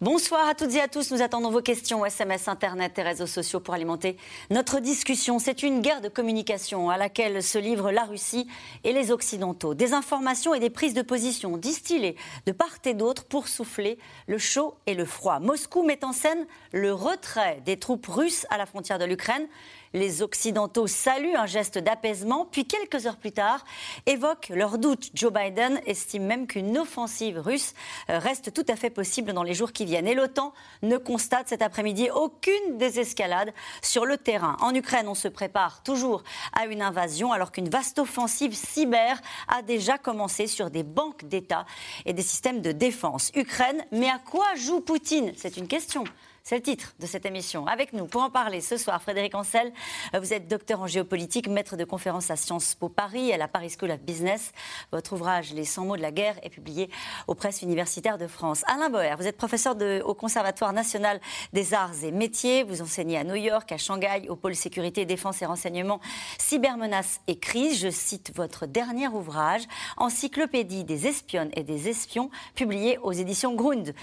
Bonsoir à toutes et à tous. Nous attendons vos questions, SMS, Internet et réseaux sociaux pour alimenter notre discussion. C'est une guerre de communication à laquelle se livrent la Russie et les Occidentaux. Des informations et des prises de position distillées de part et d'autre pour souffler le chaud et le froid. Moscou met en scène le retrait des troupes russes à la frontière de l'Ukraine les Occidentaux saluent un geste d'apaisement, puis quelques heures plus tard évoquent leurs doutes. Joe Biden estime même qu'une offensive russe euh, reste tout à fait possible dans les jours qui viennent. Et l'OTAN ne constate cet après-midi aucune désescalade sur le terrain. En Ukraine, on se prépare toujours à une invasion alors qu'une vaste offensive cyber a déjà commencé sur des banques d'État et des systèmes de défense. Ukraine, mais à quoi joue Poutine? C'est une question. C'est le titre de cette émission. Avec nous, pour en parler ce soir, Frédéric Ancel, vous êtes docteur en géopolitique, maître de conférences à Sciences Po Paris, à la Paris School of Business. Votre ouvrage Les 100 mots de la guerre est publié aux presses universitaires de France. Alain Boer, vous êtes professeur au Conservatoire national des arts et métiers. Vous enseignez à New York, à Shanghai, au pôle sécurité, défense et renseignement, cybermenaces et crise. Je cite votre dernier ouvrage, Encyclopédie des espionnes et des espions, publié aux éditions Grund.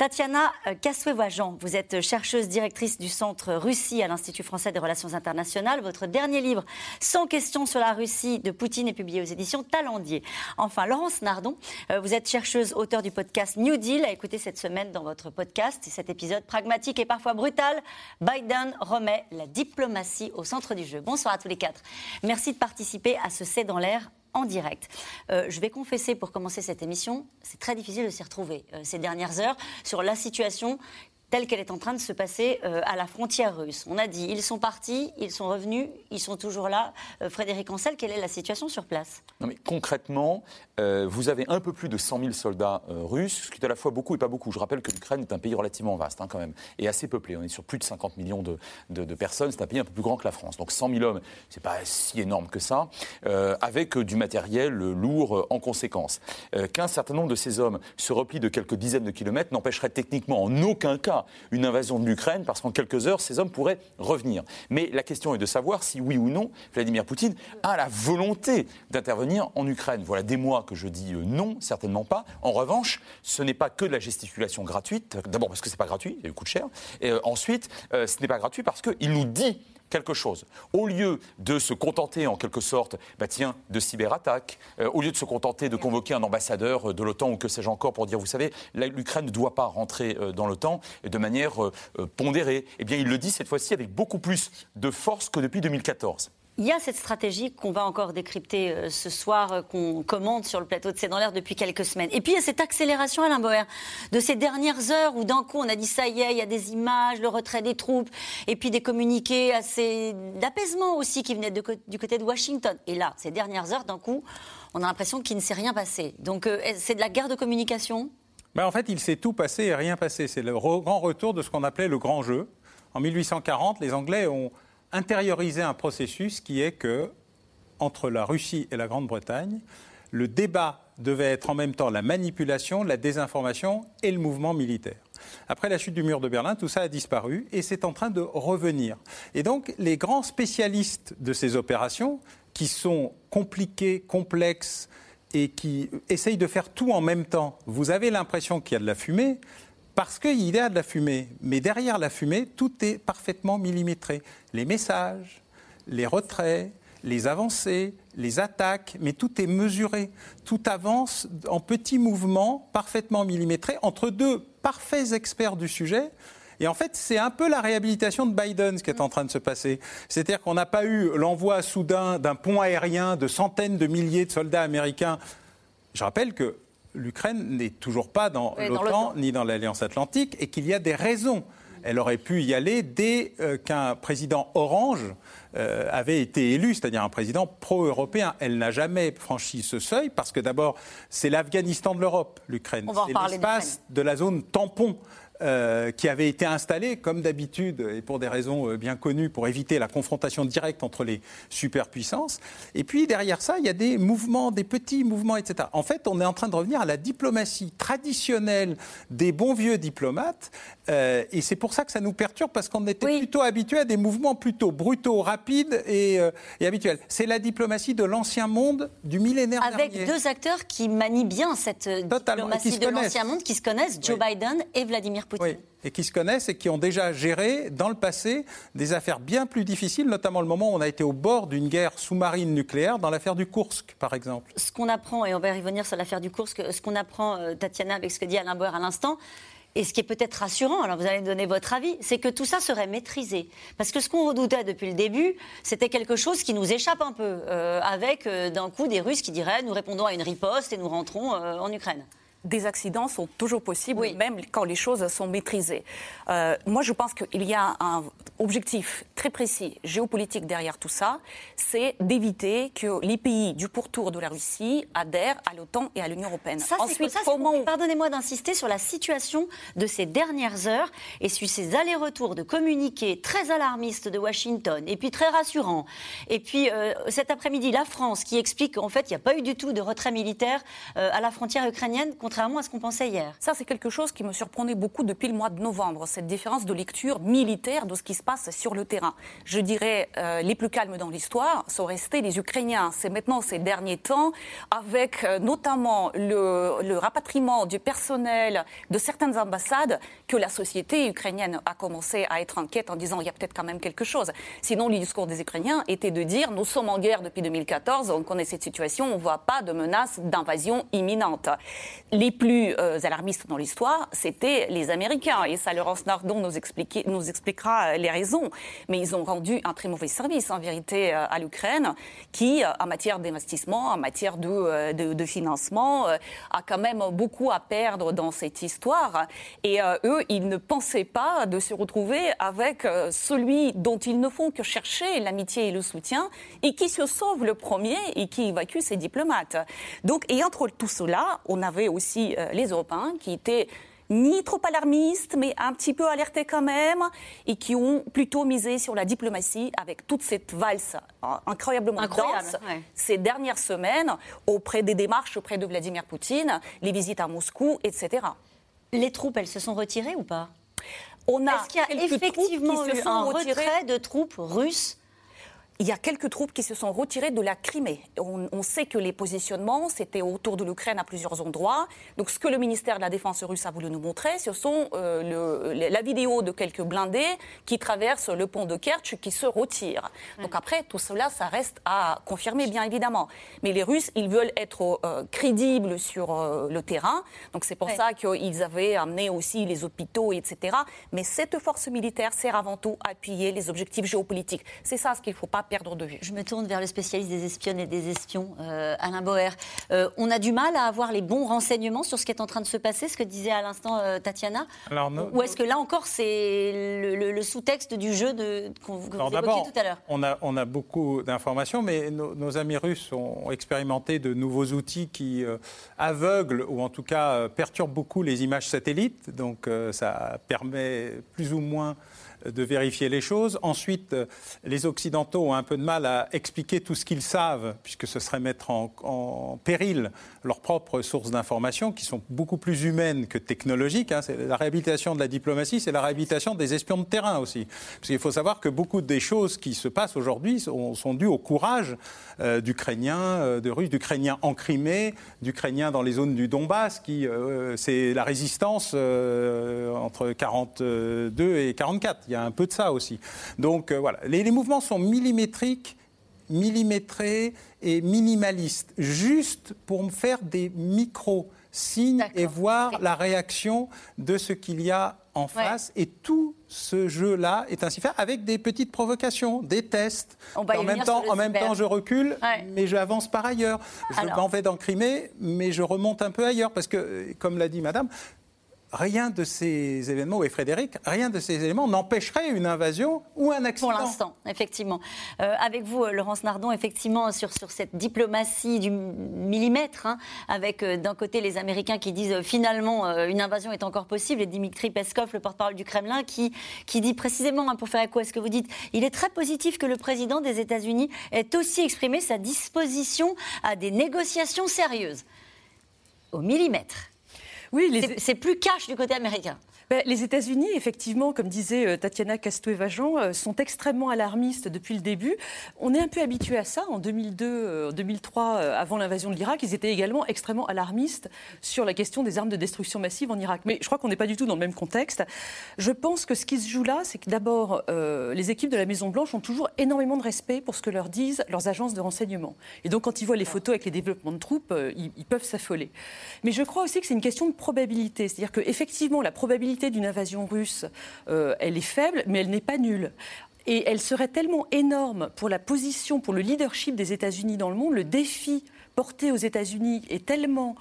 Tatiana Kaswevajan, vous êtes chercheuse directrice du Centre Russie à l'Institut français des relations internationales. Votre dernier livre, Sans questions sur la Russie de Poutine, est publié aux éditions Talendier. Enfin, Laurence Nardon, euh, vous êtes chercheuse, auteur du podcast New Deal, à écouter cette semaine dans votre podcast. Cet épisode pragmatique et parfois brutal, Biden remet la diplomatie au centre du jeu. Bonsoir à tous les quatre. Merci de participer à ce C'est dans l'air en direct. Euh, je vais confesser pour commencer cette émission, c'est très difficile de s'y retrouver euh, ces dernières heures sur la situation telle qu'elle est en train de se passer euh, à la frontière russe. On a dit, ils sont partis, ils sont revenus, ils sont toujours là. Euh, Frédéric Ancel, quelle est la situation sur place? Non mais Concrètement, euh, vous avez un peu plus de 100 000 soldats russes, ce qui est à la fois beaucoup et pas beaucoup. Je rappelle que l'Ukraine est un pays relativement vaste hein, quand même, et assez peuplé. On est sur plus de 50 millions de, de, personnes. C'est un pays un peu plus grand que la France. Donc 100 000 hommes, c'est pas si énorme que ça, avec du matériel lourd en conséquence. Qu'un certain nombre de ces hommes se replient de quelques dizaines de kilomètres n'empêcherait techniquement en aucun cas une invasion de l'Ukraine, parce qu'en quelques heures, ces hommes pourraient revenir. Mais la question est de savoir si oui ou non Vladimir Poutine a la volonté d'intervenir en Ukraine. Voilà des mois que je dis euh, non, certainement pas. En revanche, ce n'est pas que de la gesticulation gratuite. D'abord parce que ce n'est pas gratuit, il coûte cher. Et euh, ensuite, euh, ce n'est pas gratuit parce qu'il nous dit quelque chose. Au lieu de se contenter en quelque sorte, bah tiens, de cyberattaques, euh, au lieu de se contenter de convoquer un ambassadeur de l'OTAN ou que sais-je encore pour dire, vous savez, l'Ukraine ne doit pas rentrer euh, dans l'OTAN de manière euh, pondérée, eh bien il le dit cette fois-ci avec beaucoup plus de force que depuis 2014. Il y a cette stratégie qu'on va encore décrypter euh, ce soir, euh, qu'on commente sur le plateau de C'est dans l'air depuis quelques semaines. Et puis il y a cette accélération, Alain Boer, de ces dernières heures où d'un coup on a dit ça y est, il y a des images, le retrait des troupes, et puis des communiqués assez d'apaisement aussi qui venaient du côté de Washington. Et là, ces dernières heures, d'un coup, on a l'impression qu'il ne s'est rien passé. Donc euh, c'est de la guerre de communication? Ben, En fait, il s'est tout passé et rien passé. C'est le grand retour de ce qu'on appelait le grand jeu. En 1840, les Anglais ont intérioriser un processus qui est que, entre la Russie et la Grande-Bretagne, le débat devait être en même temps la manipulation, la désinformation et le mouvement militaire. Après la chute du mur de Berlin, tout ça a disparu et c'est en train de revenir. Et donc, les grands spécialistes de ces opérations, qui sont compliquées, complexes et qui essayent de faire tout en même temps, vous avez l'impression qu'il y a de la fumée, parce qu'il y a de la fumée. Mais derrière la fumée, tout est parfaitement millimétré. Les messages, les retraits, les avancées, les attaques, mais tout est mesuré. Tout avance en petits mouvements parfaitement millimétrés entre deux parfaits experts du sujet. Et en fait, c'est un peu la réhabilitation de Biden, ce qui est en train de se passer. C'est-à-dire qu'on n'a pas eu l'envoi soudain d'un pont aérien de centaines de milliers de soldats américains. Je rappelle que l'Ukraine n'est toujours pas dans l'OTAN ni dans l'Alliance Atlantique et qu'il y a des raisons. Elle aurait pu y aller dès euh, qu'un président orange euh, avait été élu, c'est-à-dire un président pro-européen. Elle n'a jamais franchi ce seuil parce que d'abord, c'est l'Afghanistan de l'Europe, l'Ukraine. C'est l'espace de la zone tampon euh, qui avait été installé, comme d'habitude, et pour des raisons euh, bien connues, pour éviter la confrontation directe entre les superpuissances. Et puis derrière ça, il y a des mouvements, des petits mouvements, etc. En fait, on est en train de revenir à la diplomatie traditionnelle des bons vieux diplomates, euh, et c'est pour ça que ça nous perturbe, parce qu'on était plutôt habitué à des mouvements plutôt brutaux, rapides et, et habituels. C'est la diplomatie de l'ancien monde du millénaire Avec dernier. deux acteurs qui manient bien cette diplomatie de l'ancien monde, qui se connaissent, Joe Biden et Vladimir Poutine. Oui, et qui se connaissent et qui ont déjà géré dans le passé des affaires bien plus difficiles, notamment le moment où on a été au bord d'une guerre sous-marine nucléaire, dans l'affaire du Kursk, par exemple. Ce qu'on apprend, et on va y revenir sur l'affaire du Kursk, ce qu'on apprend, euh, Tatiana, avec ce que dit Alain Boer à l'instant, et ce qui est peut-être rassurant, alors vous allez me donner votre avis, c'est que tout ça serait maîtrisé. Parce que ce qu'on redoutait depuis le début, c'était quelque chose qui nous échappe un peu, euh, avec euh, d'un coup des Russes qui diraient nous répondons à une riposte et nous rentrons euh, en Ukraine des accidents sont toujours possibles, même quand les choses sont maîtrisées. Euh, moi, je pense qu'il y a un objectif très précis géopolitique derrière tout ça, c'est d'éviter que les pays du pourtour de la Russie adhèrent à l'OTAN et à l'Union européenne. Ça, Ensuite, comment... Pardonnez-moi d'insister sur la situation de ces dernières heures et sur ces allers-retours de communiqués très alarmistes de Washington et puis très rassurants. Et puis euh, cet après-midi, la France qui explique qu'en fait, il n'y a pas eu du tout de retrait militaire euh, à la frontière ukrainienne contrairement à ce qu'on pensait hier. Ça, c'est quelque chose qui me surprenait beaucoup depuis le mois de novembre, cette différence de lecture militaire de ce qui se passe sur le terrain. Je dirais, euh, les plus calmes dans l'histoire sont restés les Ukrainiens. C'est maintenant ces derniers temps, avec euh, notamment le, le, rapatriement du personnel de certaines ambassades, que la société ukrainienne a commencé à être inquiète en disant il y a peut-être quand même quelque chose. Sinon, le discours des Ukrainiens était de dire nous sommes en guerre depuis 2014, on connaît cette situation, on ne voit pas de menace d'invasion imminente les plus euh, alarmistes dans l'histoire, c'était les Américains. Et ça, Laurence Nardon nous, nous expliquera euh, les raisons. Mais ils ont rendu un très mauvais service, en vérité, euh, à l'Ukraine, qui, en matière d'investissement, en matière de, de, financement, a quand même beaucoup à perdre dans cette histoire. Et eux, ils ne pensaient pas de se retrouver avec celui dont ils ne font que chercher l'amitié et le soutien, et qui se sauve le premier et qui évacue ses diplomates. Donc, et entre tout cela, on avait aussi aussi euh, les Européens qui étaient ni trop alarmistes, mais un petit peu alertés quand même, et qui ont plutôt misé sur la diplomatie avec toute cette valse incroyablement dense ces dernières semaines auprès des démarches auprès de Vladimir Poutine, les visites à Moscou, etc. Les troupes, elles se sont retirées ou pas? On a Est-ce qu'il y a effectivement eu un retrait de troupes russes il y a quelques troupes qui se sont retirées de la Crimée. On, sait que les positionnements, c'était autour de l'Ukraine à plusieurs endroits. Donc ce que le ministère de la Défense russe a voulu nous montrer, ce sont euh, le, la vidéo de quelques blindés qui traversent le pont de Kerch qui se retirent. Donc après, tout cela, ça reste à confirmer, bien évidemment. Mais les Russes, ils veulent être euh, crédibles sur euh, le terrain. Donc c'est pour ça qu'ils avaient amené aussi les hôpitaux, etc. Mais cette force militaire sert avant tout à appuyer les objectifs géopolitiques. C'est ça ce qu'il ne faut pas perdre de vue. Je me tourne vers le spécialiste des espionnes et des espions, euh, Alain Boer. Euh, on a du mal à avoir les bons renseignements sur ce qui est en train de se passer, ce que disait à l'instant euh, Tatiana Alors, Ou est-ce que là encore, c'est le, sous-texte du jeu qu'on vous évoquiez tout à l'heure? on a, on a beaucoup d'informations, mais nos, amis russes ont expérimenté de nouveaux outils qui aveuglent, ou en tout cas perturbent beaucoup les images satellites. Donc ça permet plus ou moins de vérifier les choses. Ensuite, les Occidentaux ont un peu de mal à expliquer tout ce qu'ils savent, puisque ce serait mettre en, péril leurs propres sources d'information, qui sont beaucoup plus humaines que technologiques. Hein. La réhabilitation de la diplomatie, c'est la réhabilitation des espions de terrain aussi. Parce qu'il faut savoir que beaucoup des choses qui se passent aujourd'hui sont, dues au courage euh, d'Ukrainiens, euh, de Russes, d'Ukrainiens en Crimée, d'Ukrainiens dans les zones du Donbass, qui euh, c'est la résistance entre 42 et 44 il y a un peu de ça aussi. Donc euh, voilà, les, mouvements sont millimétriques, millimétrés et minimalistes, juste pour me faire des micro-signes et voir la réaction de ce qu'il y a en face. Et tout ce jeu-là est ainsi fait avec des petites provocations, des tests. En même, temps, en même temps, je recule, mais j'avance par ailleurs. Je m'en vais dans Crimée, mais je remonte un peu ailleurs. Parce que, comme l'a dit madame, rien de ces événements, et Frédéric, rien de ces éléments n'empêcherait une invasion ou un accident. Pour l'instant, effectivement. Euh, avec vous, euh, Laurence Nardon, effectivement, sur, cette diplomatie du millimètre, hein, avec euh, d'un côté les Américains qui disent finalement une invasion est encore possible, et Dimitri Peskov, le porte-parole du Kremlin, qui, qui dit précisément, hein, pour faire écho à ce que vous dites, il est très positif que le président des États-Unis ait aussi exprimé sa disposition à des négociations sérieuses. Au millimètre. Oui, c'est plus cash du côté américain. Ben, les États-Unis, effectivement, comme disait euh, Tatiana Castoué-Vajan, euh, sont extrêmement alarmistes depuis le début. On est un peu habitué à ça. En 2002, en 2003, avant l'invasion de l'Irak, ils étaient également extrêmement alarmistes sur la question des armes de destruction massive en Irak. Mais je crois qu'on n'est pas du tout dans le même contexte. Je pense que ce qui se joue là, c'est que d'abord, euh, les équipes de la Maison-Blanche ont toujours énormément de respect pour ce que leur disent leurs agences de renseignement. Et donc, quand ils voient les photos avec les développements de troupes, ils, ils peuvent s'affoler. Mais je crois aussi que c'est une question de probabilité. C'est-à-dire qu'effectivement, la probabilité d'une invasion russe, euh, elle est faible, mais elle n'est pas nulle. Et elle serait tellement énorme pour la position, pour le leadership des États-Unis dans le monde, le défi porté aux États-Unis est tellement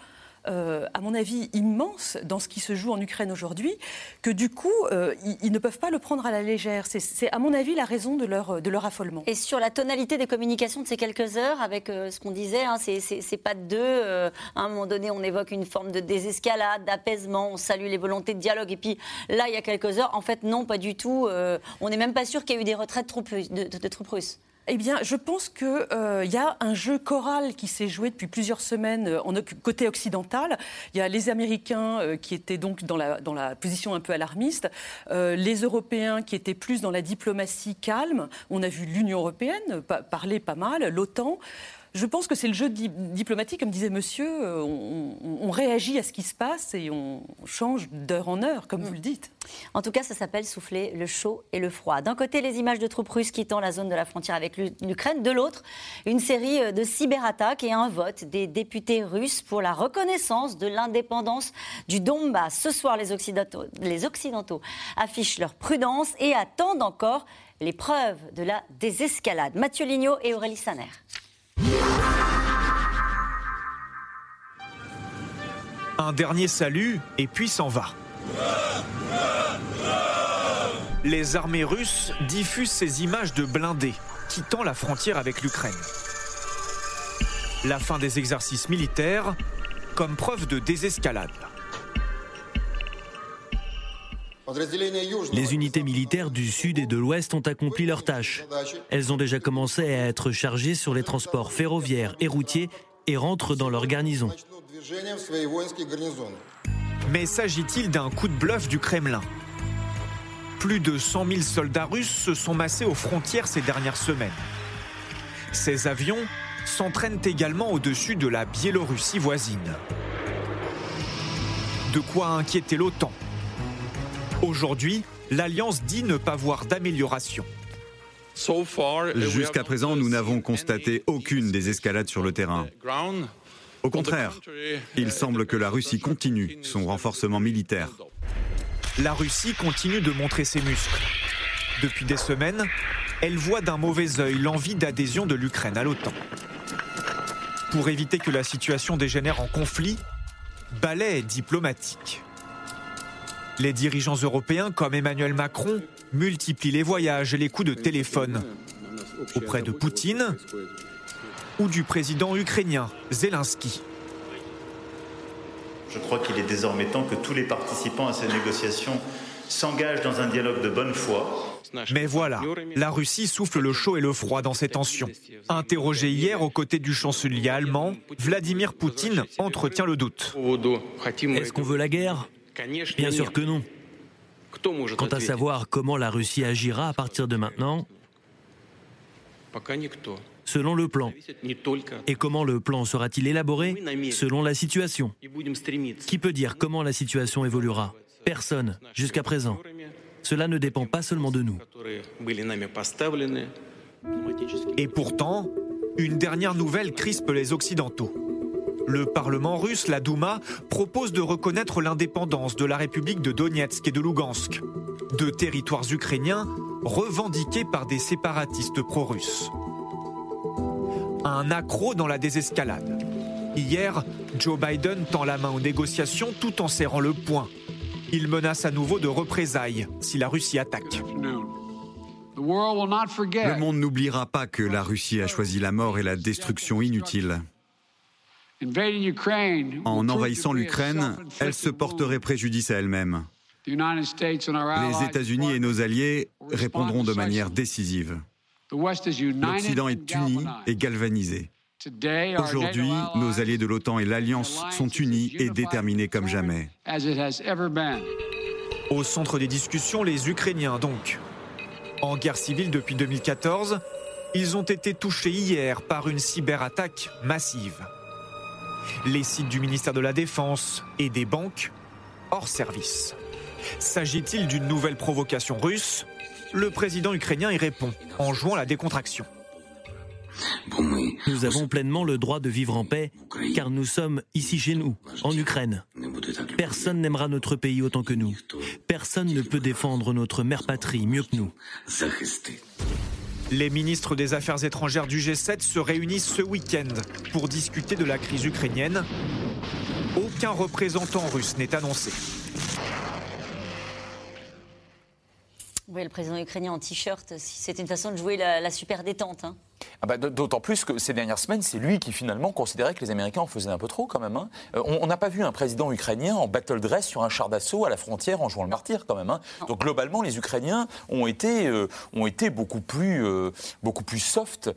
euh, à mon avis, immense dans ce qui se joue en Ukraine aujourd'hui, que du coup, euh, ils, ne peuvent pas le prendre à la légère. C'est, à mon avis, la raison de leur, de leur affolement. Et sur la tonalité des communications de ces quelques heures, avec euh, ce qu'on disait, hein, c'est, pas de deux. à un moment donné, on évoque une forme de désescalade, d'apaisement, on salue les volontés de dialogue. Et puis là, il y a quelques heures, en fait, non, pas du tout. on n'est même pas sûr qu'il y ait eu des retraites de troupes russes. Eh bien, je pense qu'il euh, y a un jeu choral qui s'est joué depuis plusieurs semaines euh, en côté occidental. Il y a les Américains euh, qui étaient donc dans la, dans la position un peu alarmiste, les Européens qui étaient plus dans la diplomatie calme. On a vu l'Union européenne parler pas mal, l'OTAN. Je pense que c'est le jeu diplomatique, comme disait monsieur. Euh, on, réagit à ce qui se passe et on change d'heure en heure, comme vous le dites. En tout cas, ça s'appelle souffler le chaud et le froid. D'un côté, les images de troupes russes quittant la zone de la frontière avec l'Ukraine. De l'autre, une série euh, de cyberattaques et un vote des députés russes pour la reconnaissance de l'indépendance du Donbass. Ce soir, les Occidentaux, les Occidentaux affichent leur prudence et attendent encore les preuves de la désescalade. Mathieu Lignot et Aurélie Saner. Un dernier salut et puis s'en va. Les armées russes diffusent ces images de blindés quittant la frontière avec l'Ukraine. La fin des exercices militaires comme preuve de désescalade. Les unités militaires du Sud et de l'Ouest ont accompli leur tâche. Elles ont déjà commencé à être chargées sur les transports ferroviaires et routiers et rentrent dans leur garnison. Mais s'agit-il d'un coup de bluff du Kremlin? Plus de 100 000 soldats russes se sont massés aux frontières ces dernières semaines. Ces avions s'entraînent également au-dessus de la Biélorussie voisine. De quoi inquiéter l'OTAN Aujourd'hui, l'Alliance dit ne pas voir d'amélioration. Jusqu'à présent, nous n'avons constaté aucune désescalade sur le terrain. Au contraire, il semble que la Russie continue son renforcement militaire. La Russie continue de montrer ses muscles. Depuis des semaines, elle voit d'un mauvais œil l'envie d'adhésion de l'Ukraine à l'OTAN. Pour éviter que la situation dégénère en conflit, balai diplomatique. Les dirigeants européens, comme Emmanuel Macron, multiplient les voyages et les coups de téléphone auprès de Poutine ou du président ukrainien Zelensky. Je crois qu'il est désormais temps que tous les participants à ces négociations s'engagent dans un dialogue de bonne foi. Mais voilà, la Russie souffle le chaud et le froid dans ces tensions. Interrogé hier aux côtés du chancelier allemand, Vladimir Poutine entretient le doute. Est-ce qu'on veut la guerre? Bien sûr que non. Quant à savoir comment la Russie agira à partir de maintenant, selon le plan. Et comment le plan sera-t-il élaboré Selon la situation. Qui peut dire comment la situation évoluera Personne, jusqu'à présent. Cela ne dépend pas seulement de nous. Et pourtant, une dernière nouvelle crispe les Occidentaux. Le Parlement russe, la Douma, propose de reconnaître l'indépendance de la République de Donetsk et de Lugansk, deux territoires ukrainiens revendiqués par des séparatistes pro-russes. Un accro dans la désescalade. Hier, Joe Biden tend la main aux négociations tout en serrant le poing. Il menace à nouveau de représailles si la Russie attaque. Le monde n'oubliera pas que la Russie a choisi la mort et la destruction inutile. En envahissant l'Ukraine, elle se porterait préjudice à elle-même. Les États-Unis et nos alliés répondront de manière décisive. L'Occident est uni et galvanisé. Aujourd'hui, nos alliés de l'OTAN et l'Alliance sont unis et déterminés comme jamais. Au centre des discussions, les Ukrainiens donc. En guerre civile depuis 2014, ils ont été touchés hier par une cyberattaque massive les sites du ministère de la Défense et des banques hors service. S'agit-il d'une nouvelle provocation russe Le président ukrainien y répond en jouant la décontraction. Nous avons pleinement le droit de vivre en paix, car nous sommes ici chez nous, en Ukraine. Personne n'aimera notre pays autant que nous. Personne ne peut défendre notre mère patrie mieux que nous. Les ministres des Affaires étrangères du G7 se réunissent ce week-end pour discuter de la crise ukrainienne. Aucun représentant russe n'est annoncé. Oui, le président ukrainien en t-shirt, c'est une façon de jouer la, super détente. Hein. Ah bah, d'autant plus que ces dernières semaines, c'est lui qui finalement considérait que les Américains en faisaient un peu trop quand même. Hein. Euh, on n'a pas vu un président ukrainien en battle dress sur un char d'assaut à la frontière en jouant le martyr quand même. Hein. Donc globalement, les Ukrainiens ont été, euh, ont été beaucoup, plus, euh, beaucoup plus soft,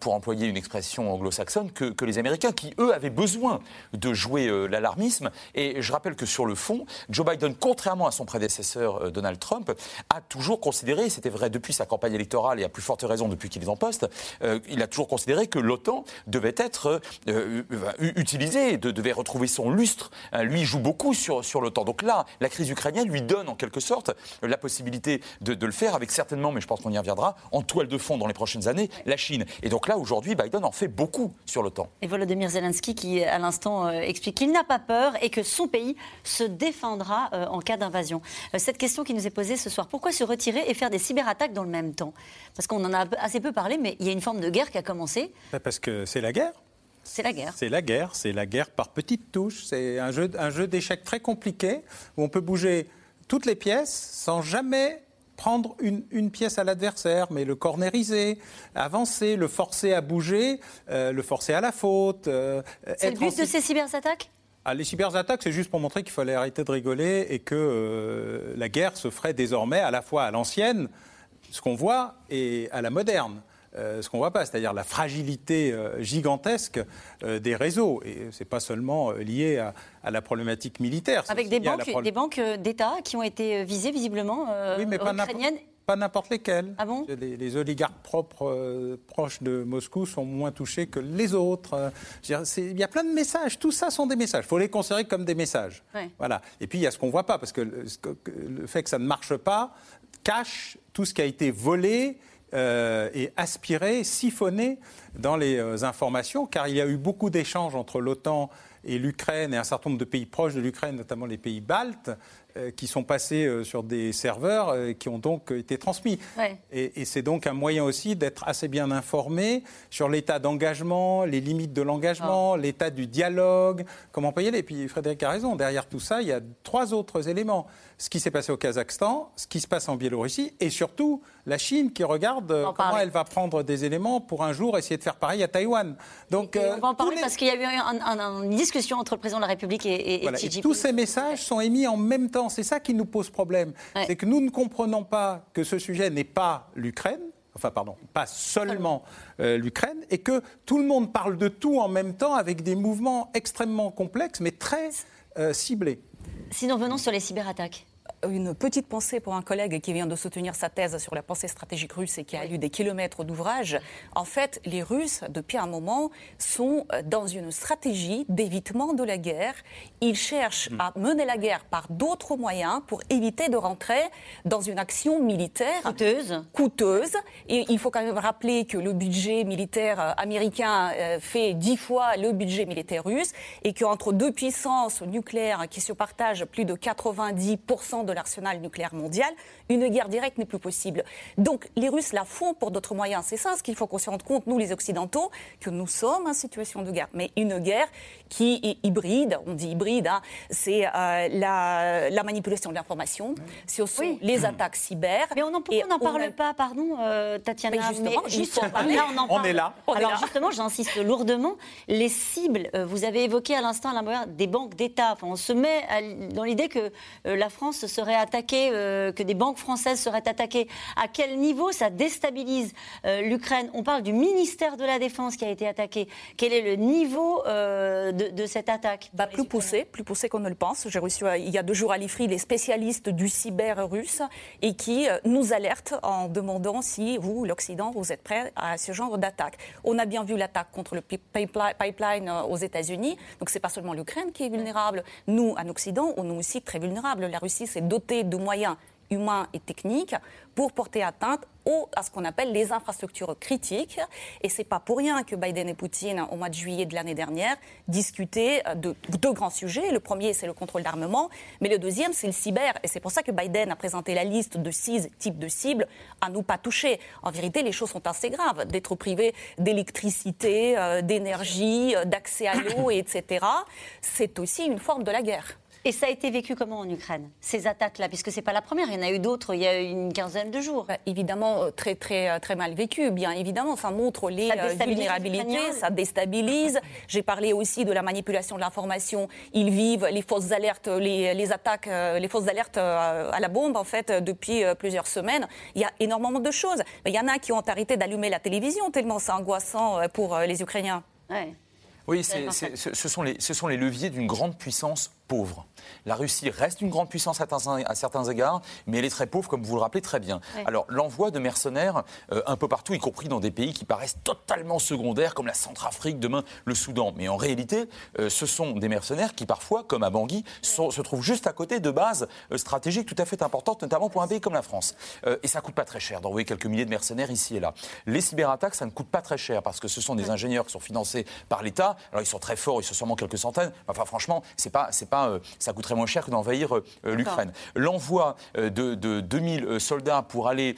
pour employer une expression anglo-saxonne, que, que, les Américains, qui eux avaient besoin de jouer l'alarmisme. Et je rappelle que sur le fond, Joe Biden, contrairement à son prédécesseur Donald Trump, a toujours considéré, c'était vrai depuis sa campagne électorale et à plus forte raison depuis qu'il est en poste, euh, il a toujours considéré que l'OTAN devait être euh, euh, utilisée, devait retrouver son lustre. lui, il joue beaucoup sur, sur l'OTAN. Donc là, la crise ukrainienne lui donne en quelque sorte la possibilité de, le faire avec certainement, mais je pense qu'on y reviendra, en toile de fond dans les prochaines années, la Chine. Et donc là, aujourd'hui, Biden en fait beaucoup sur l'OTAN. Et Volodymyr Zelensky qui, à l'instant, explique qu'il n'a pas peur et que son pays se défendra en cas d'invasion. cette question qui nous est posée ce soir, pourquoi se retirer et faire des cyberattaques dans le même temps? Parce qu'on en a assez peu parlé, mais il y a une forme de guerre qui a commencé Parce que c'est la guerre. C'est la guerre. C'est la guerre, c'est la guerre par petites touches. C'est un jeu, un jeu d'échecs très compliqué où on peut bouger toutes les pièces sans jamais prendre une, pièce à l'adversaire, mais le corneriser, avancer, le forcer à bouger, euh, le forcer à la faute. Euh, c'est le but de ces cyberattaques? Ah, les cyberattaques, c'est juste pour montrer qu'il fallait arrêter de rigoler et que euh, la guerre se ferait désormais à la fois à l'ancienne, ce qu'on voit, et à la moderne. Euh, ce qu'on ne voit pas, c'est-à-dire la fragilité euh, gigantesque euh, des réseaux. Et ce n'est pas seulement lié à, la problématique militaire. Avec des banques, des banques d'État qui ont été visées visiblement oui, mais pas n'importe lesquelles. Ah bon les, oligarques propres, proches de Moscou sont moins touchés que les autres. il y a plein de messages. Tout ça sont des messages. Il faut les considérer comme des messages. Voilà. Et puis il y a ce qu'on ne voit pas, parce que le, fait que ça ne marche pas cache tout ce qui a été volé euh, et aspiré, siphonné dans les euh, informations, car il y a eu beaucoup d'échanges entre l'OTAN et l'Ukraine et un certain nombre de pays proches de l'Ukraine, notamment les pays baltes, euh, qui sont passés euh, sur des serveurs euh, qui ont donc été transmis. Et, c'est donc un moyen aussi d'être assez bien informé sur l'état d'engagement, les limites de l'engagement, ah. l'état du dialogue, comment payer. Et puis Frédéric a raison, derrière tout ça, il y a trois autres éléments. Ce qui s'est passé au Kazakhstan, ce qui se passe en Biélorussie, et surtout la Chine qui regarde comment elle va prendre des éléments pour un jour essayer de faire pareil à Taïwan. Donc, on va en parler parce qu'il y a eu une discussion entre le président de la République et, Xi Jinping. tous ces messages sont émis en même temps c'est ça qui nous pose problème. C'est que nous ne comprenons pas que ce sujet n'est pas l'Ukraine, enfin pardon, pas seulement euh, l'Ukraine, et que tout le monde parle de tout en même temps avec des mouvements extrêmement complexes, mais très euh, ciblés. Sinon, venons sur les cyberattaques une petite pensée pour un collègue qui vient de soutenir sa thèse sur la pensée stratégique russe et qui a lu des kilomètres d'ouvrages. En fait, les Russes, depuis un moment, sont dans une stratégie d'évitement de la guerre. Ils cherchent hmm. à mener la guerre par d'autres moyens pour éviter de rentrer dans une action militaire coûteuse. coûteuse. Et il faut quand même rappeler que le budget militaire américain euh, fait dix fois le budget militaire russe et qu'entre deux puissances nucléaires qui se partagent plus de 90% de de l'arsenal nucléaire mondial, une guerre directe n'est plus possible. Donc les Russes la font pour d'autres moyens. C'est ça ce qu'il faut qu'on se rende compte, nous les Occidentaux, que nous sommes en situation de guerre. Mais une guerre qui est hybride, on dit hybride, hein, c'est euh, la, manipulation de l'information, c'est aussi les attaques cyber. Mais on n'en parle pas, pardon, euh, Tatiana. Mais justement, là, on, en parle. on est là. Alors justement, j'insiste lourdement, les cibles, euh, vous avez évoqué à l'instant des banques d'État. Enfin, on se met dans l'idée que la France serait attaquée, que des banques françaises seraient attaquées. À quel niveau ça déstabilise l'Ukraine? On parle du ministère de la Défense qui a été attaqué. Quel est le niveau de, de, cette attaque? Bah, Plus poussé, plus poussé qu'on ne le pense. J'ai reçu il y a deux jours à l'IFRI les spécialistes du cyber russe et qui nous alertent en demandant si vous, l'Occident, vous êtes prêts à ce genre d'attaque. On a bien vu l'attaque contre le pipeline aux États-Unis. Donc c'est pas seulement l'Ukraine qui est vulnérable. Nous, en Occident, on est aussi très vulnérables. La Russie s'est dotée de moyens humains et techniques pour porter atteinte à ce qu'on appelle les infrastructures critiques. Et c'est pas pour rien que Biden et Poutine, au mois de juillet de l'année dernière, discutaient de deux grands sujets. Le premier, c'est le contrôle d'armement, mais le deuxième, c'est le cyber. Et c'est pour ça que Biden a présenté la liste de six types de cibles à nous pas toucher. En vérité, les choses sont assez graves. D'être privé d'électricité, euh, d'énergie, euh, d'accès à l'eau, etc., c'est aussi une forme de la guerre. Et ça a été vécu comment en Ukraine, ces attaques-là? Puisque ce n'est pas la première, il y en a eu d'autres il y a une quinzaine de jours. Bah, évidemment, euh, très, très, euh, très mal vécu. Bien évidemment, ça montre les euh, vulnérabilités, ça déstabilise. J'ai parlé aussi de la manipulation de l'information. Ils vivent les fausses alertes, les, les attaques, les fausses alertes à la bombe, en fait, depuis plusieurs semaines. Il y a énormément de choses. Il y en a qui ont arrêté d'allumer la télévision tellement c'est angoissant pour les Ukrainiens. Oui, ce, sont les, ce sont les leviers d'une grande puissance pauvre. La Russie reste une grande puissance à, certains égards, mais elle est très pauvre, comme vous le rappelez très bien. Alors, l'envoi de mercenaires euh, un peu partout, y compris dans des pays qui paraissent totalement secondaires, comme la Centrafrique, demain le Soudan. Mais en réalité, euh, ce sont des mercenaires qui, parfois, comme à Bangui, se trouvent juste à côté de bases euh, stratégiques tout à fait importantes, notamment pour un pays comme la France. et ça ne coûte pas très cher d'envoyer quelques milliers de mercenaires ici et là. Les cyberattaques, ça ne coûte pas très cher, parce que ce sont des ingénieurs qui sont financés par l'État. Alors, ils sont très forts, ils sont seulement quelques centaines. Enfin, franchement, c'est pas, pas, ça coûterait moins cher que d'envahir euh, l'Ukraine. L'envoi euh, de, de, 2000 euh, soldats pour aller,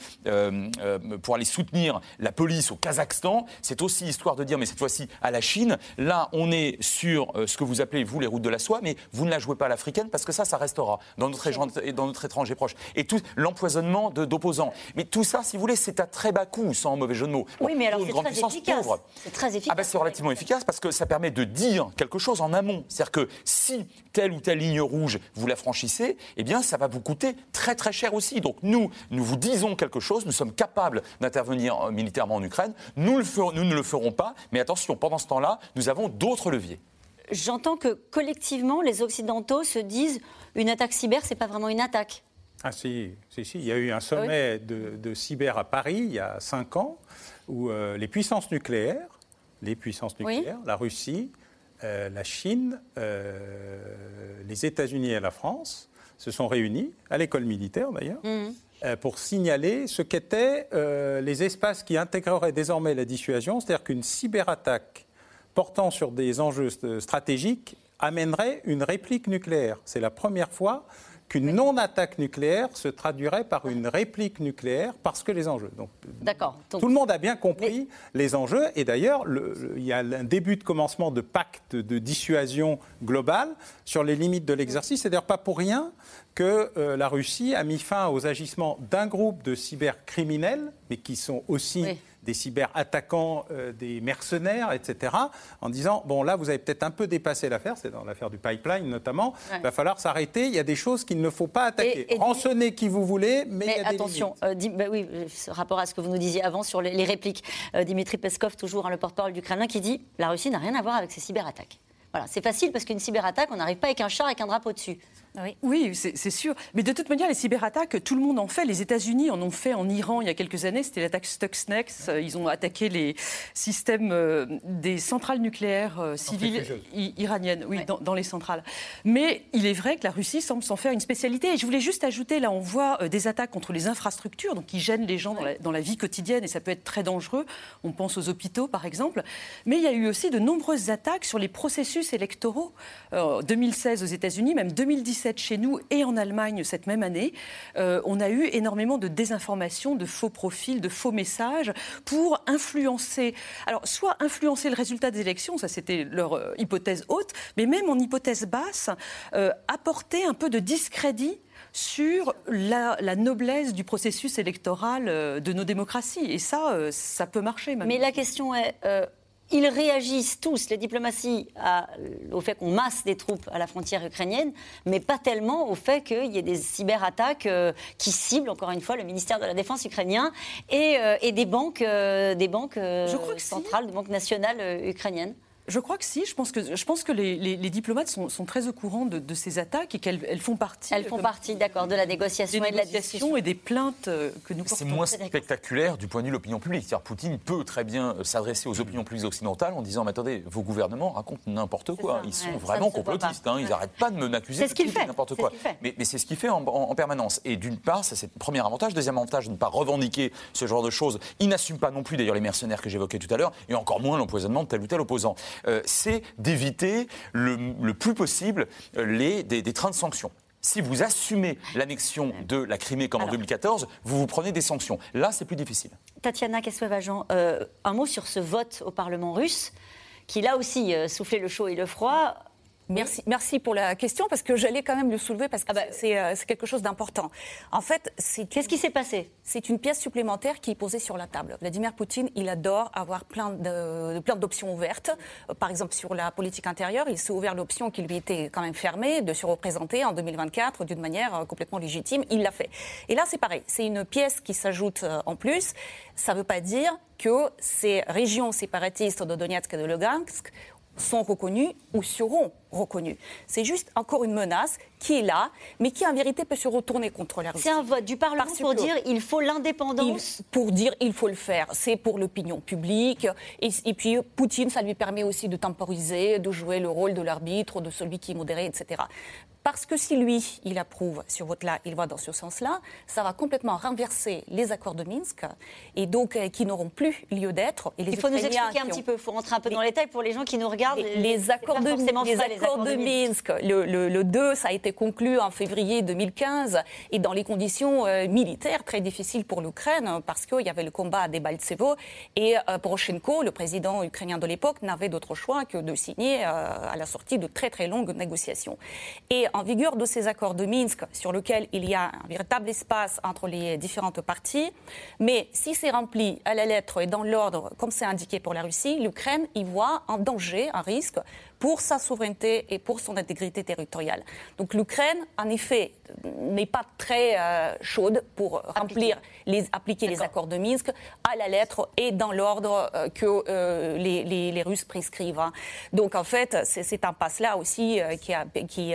pour aller soutenir la police au Kazakhstan, c'est aussi histoire de dire, mais cette fois-ci à la Chine, là on est sur ce que vous appelez, vous, les routes de la soie, mais vous ne la jouez pas à l'africaine parce que ça, ça restera dans notre, dans notre étranger proche. Et tout l'empoisonnement d'opposants. Mais tout ça, si vous voulez, c'est à très bas coût, sans mauvais jeu de mots. Oui, mais alors c'est très efficace. C'est très efficace. Ah ben, c'est relativement efficace parce que ça permet de dire quelque chose en amont. C'est-à-dire que si telle ou telle ligne rouge vous la franchissez, eh bien, ça va vous coûter très très cher aussi. Donc nous, nous vous disons quelque chose, nous sommes capables d'intervenir euh, militairement en Ukraine, nous, nous ne le ferons pas, mais attention, pendant ce temps-là, nous avons d'autres leviers. J'entends que collectivement, les Occidentaux se disent une attaque cyber, c'est pas vraiment une attaque. Ah si, si, si. il y a eu un sommet de, cyber à Paris il y a cinq ans où euh, les puissances nucléaires, les puissances nucléaires, la Russie, euh, la Chine, euh, les États-Unis et la France se sont réunis, à l'école militaire d'ailleurs, mmh. euh, pour signaler ce qu'étaient les espaces qui intégreraient désormais la dissuasion, c'est-à-dire qu'une cyberattaque portant sur des enjeux stratégiques amènerait une réplique nucléaire. C'est la première fois qu'une non-attaque nucléaire se traduirait par une réplique nucléaire parce que les enjeux. Donc, D'accord. Tout le monde a bien compris les enjeux et d'ailleurs, il y a un début de commencement de pacte de dissuasion globale sur les limites de l'exercice. C'est d'ailleurs pas pour rien que euh, la Russie a mis fin aux agissements d'un groupe de cybercriminels, mais qui sont aussi des cyberattaquants, euh, des mercenaires, etc., en disant bon là vous avez peut-être un peu dépassé l'affaire, c'est dans l'affaire du pipeline notamment, il va falloir s'arrêter. Il y a des choses qu'il ne faut pas attaquer. Et, qui vous voulez, mais, il y a attention. Euh, bah oui, rapport à ce que vous nous disiez avant sur les, répliques, euh, Dimitri Peskov, toujours hein, le porte-parole du Kremlin, qui dit la Russie n'a rien à voir avec ces cyberattaques. Voilà, c'est facile parce qu'une cyberattaque, on n'arrive pas avec un char avec un drapeau dessus. Oui, c'est sûr. Mais de toute manière, les cyberattaques, tout le monde en fait. Les États-Unis en ont fait en Iran il y a quelques années. C'était l'attaque Stuxnet. Ils ont attaqué les systèmes euh, des centrales nucléaires euh, civiles iraniennes, oui, dans, les centrales. Mais il est vrai que la Russie semble s'en faire une spécialité. Et je voulais juste ajouter, là, on voit euh, des attaques contre les infrastructures, donc qui gênent les gens dans la, vie quotidienne, et ça peut être très dangereux. On pense aux hôpitaux, par exemple. Mais il y a eu aussi de nombreuses attaques sur les processus électoraux. 2016 aux États-Unis, même 2017 2017 chez nous et en Allemagne cette même année, euh, on a eu énormément de désinformation, de faux profils, de faux messages pour influencer. Alors, soit influencer le résultat des élections, ça c'était leur euh, hypothèse haute, mais même en hypothèse basse, euh, apporter un peu de discrédit sur la, noblesse du processus électoral de nos démocraties. Et ça, ça peut marcher. Mais la question est, ils réagissent tous, les diplomaties, au fait qu'on masse des troupes à la frontière ukrainienne, mais pas tellement au fait qu'il y ait des cyberattaques euh, qui ciblent, encore une fois, le ministère de la Défense ukrainien et, euh, des banques, euh, des banques centrales, des banques nationales ukrainiennes. Je crois que si. Je pense que, je pense que les, diplomates sont, très au courant de, ces attaques et qu'elles font partie. Elles font partie, d'accord, de la négociation et de la discussion et des plaintes euh, que nous portons. C'est moins spectaculaire du point de vue de l'opinion publique. C'est-à-dire Poutine peut très bien euh, s'adresser aux opinions publiques occidentales en disant mais attendez, vos gouvernements racontent n'importe quoi. Ils sont vraiment complotistes. Hein. Ils n'arrêtent pas de me m'accuser de ce qu'il fait. n'importe quoi. Mais, c'est ce qu'il fait en, permanence. Et d'une part, c'est le premier avantage. Deuxième avantage, de ne pas revendiquer ce genre de choses. Il n'assume pas non plus d'ailleurs les mercenaires que j'évoquais tout à l'heure et encore moins l'empoisonnement de tel ou tel opposant. Euh, c'est d'éviter le, plus possible euh, les, des, trains de sanctions si vous assumez l'annexion de la Crimée comme en 2014, vous vous prenez des sanctions. Là, c'est plus difficile. Tatiana Kassovajan, euh, un mot sur ce vote au Parlement russe, qui là aussi euh, soufflait le chaud et le froid. Merci, merci pour la question parce que j'allais quand même le soulever parce que ah bah, euh, c'est quelque chose d'important. En fait, c'est qu'est-ce qui s'est passé? C'est une pièce supplémentaire qui est posée sur la table. Vladimir Poutine, il adore avoir plein de, plein d'options ouvertes. Euh, par exemple, sur la politique intérieure, il s'est ouvert l'option qui lui était quand même fermée de se représenter en 2024 d'une manière euh, complètement légitime. Il l'a fait. Et là, c'est pareil. C'est une pièce qui s'ajoute en plus. Ça ne veut pas dire que ces régions séparatistes de Donetsk et de Lugansk sont reconnus ou seront reconnus. C'est juste encore une menace qui est là, mais qui en vérité peut se retourner contre la Russie. C'est un vote du Parlement pour dire il faut l'indépendance Pour dire il faut le faire. C'est pour l'opinion publique. Et, et, puis Poutine, ça lui permet aussi de temporiser, de jouer le rôle de l'arbitre, de celui qui est modéré, etc. Parce que si lui, il approuve ce vote-là, il va dans ce sens-là, ça va complètement renverser les accords de Minsk et donc euh, qui n'auront plus lieu d'être. Il faut nous expliquer un petit peu, il faut rentrer un peu dans les détails pour les gens qui nous regardent. Les, accords, de, les accords, de, Minsk, le, 2, ça a été conclu en février 2015 et dans les conditions euh, militaires très difficiles pour l'Ukraine parce qu'il y avait le combat à Debaltsevo et euh, Poroshenko, le président ukrainien de l'époque, n'avait d'autre choix que de signer à la sortie de très très longues négociations. Et en vigueur de ces accords de Minsk, sur lesquels il y a un véritable espace entre les différentes parties. Mais si c'est rempli à la lettre et dans l'ordre, comme c'est indiqué pour la Russie, l'Ukraine y voit un danger, un risque pour sa souveraineté et pour son intégrité territoriale. Donc l'Ukraine, en effet, n'est pas très euh, chaude pour remplir, les, appliquer les accords de Minsk à la lettre et dans l'ordre euh, que euh, les, les, Russes prescrivent. Hein. Donc en fait, c'est un passe-là aussi qui, a, qui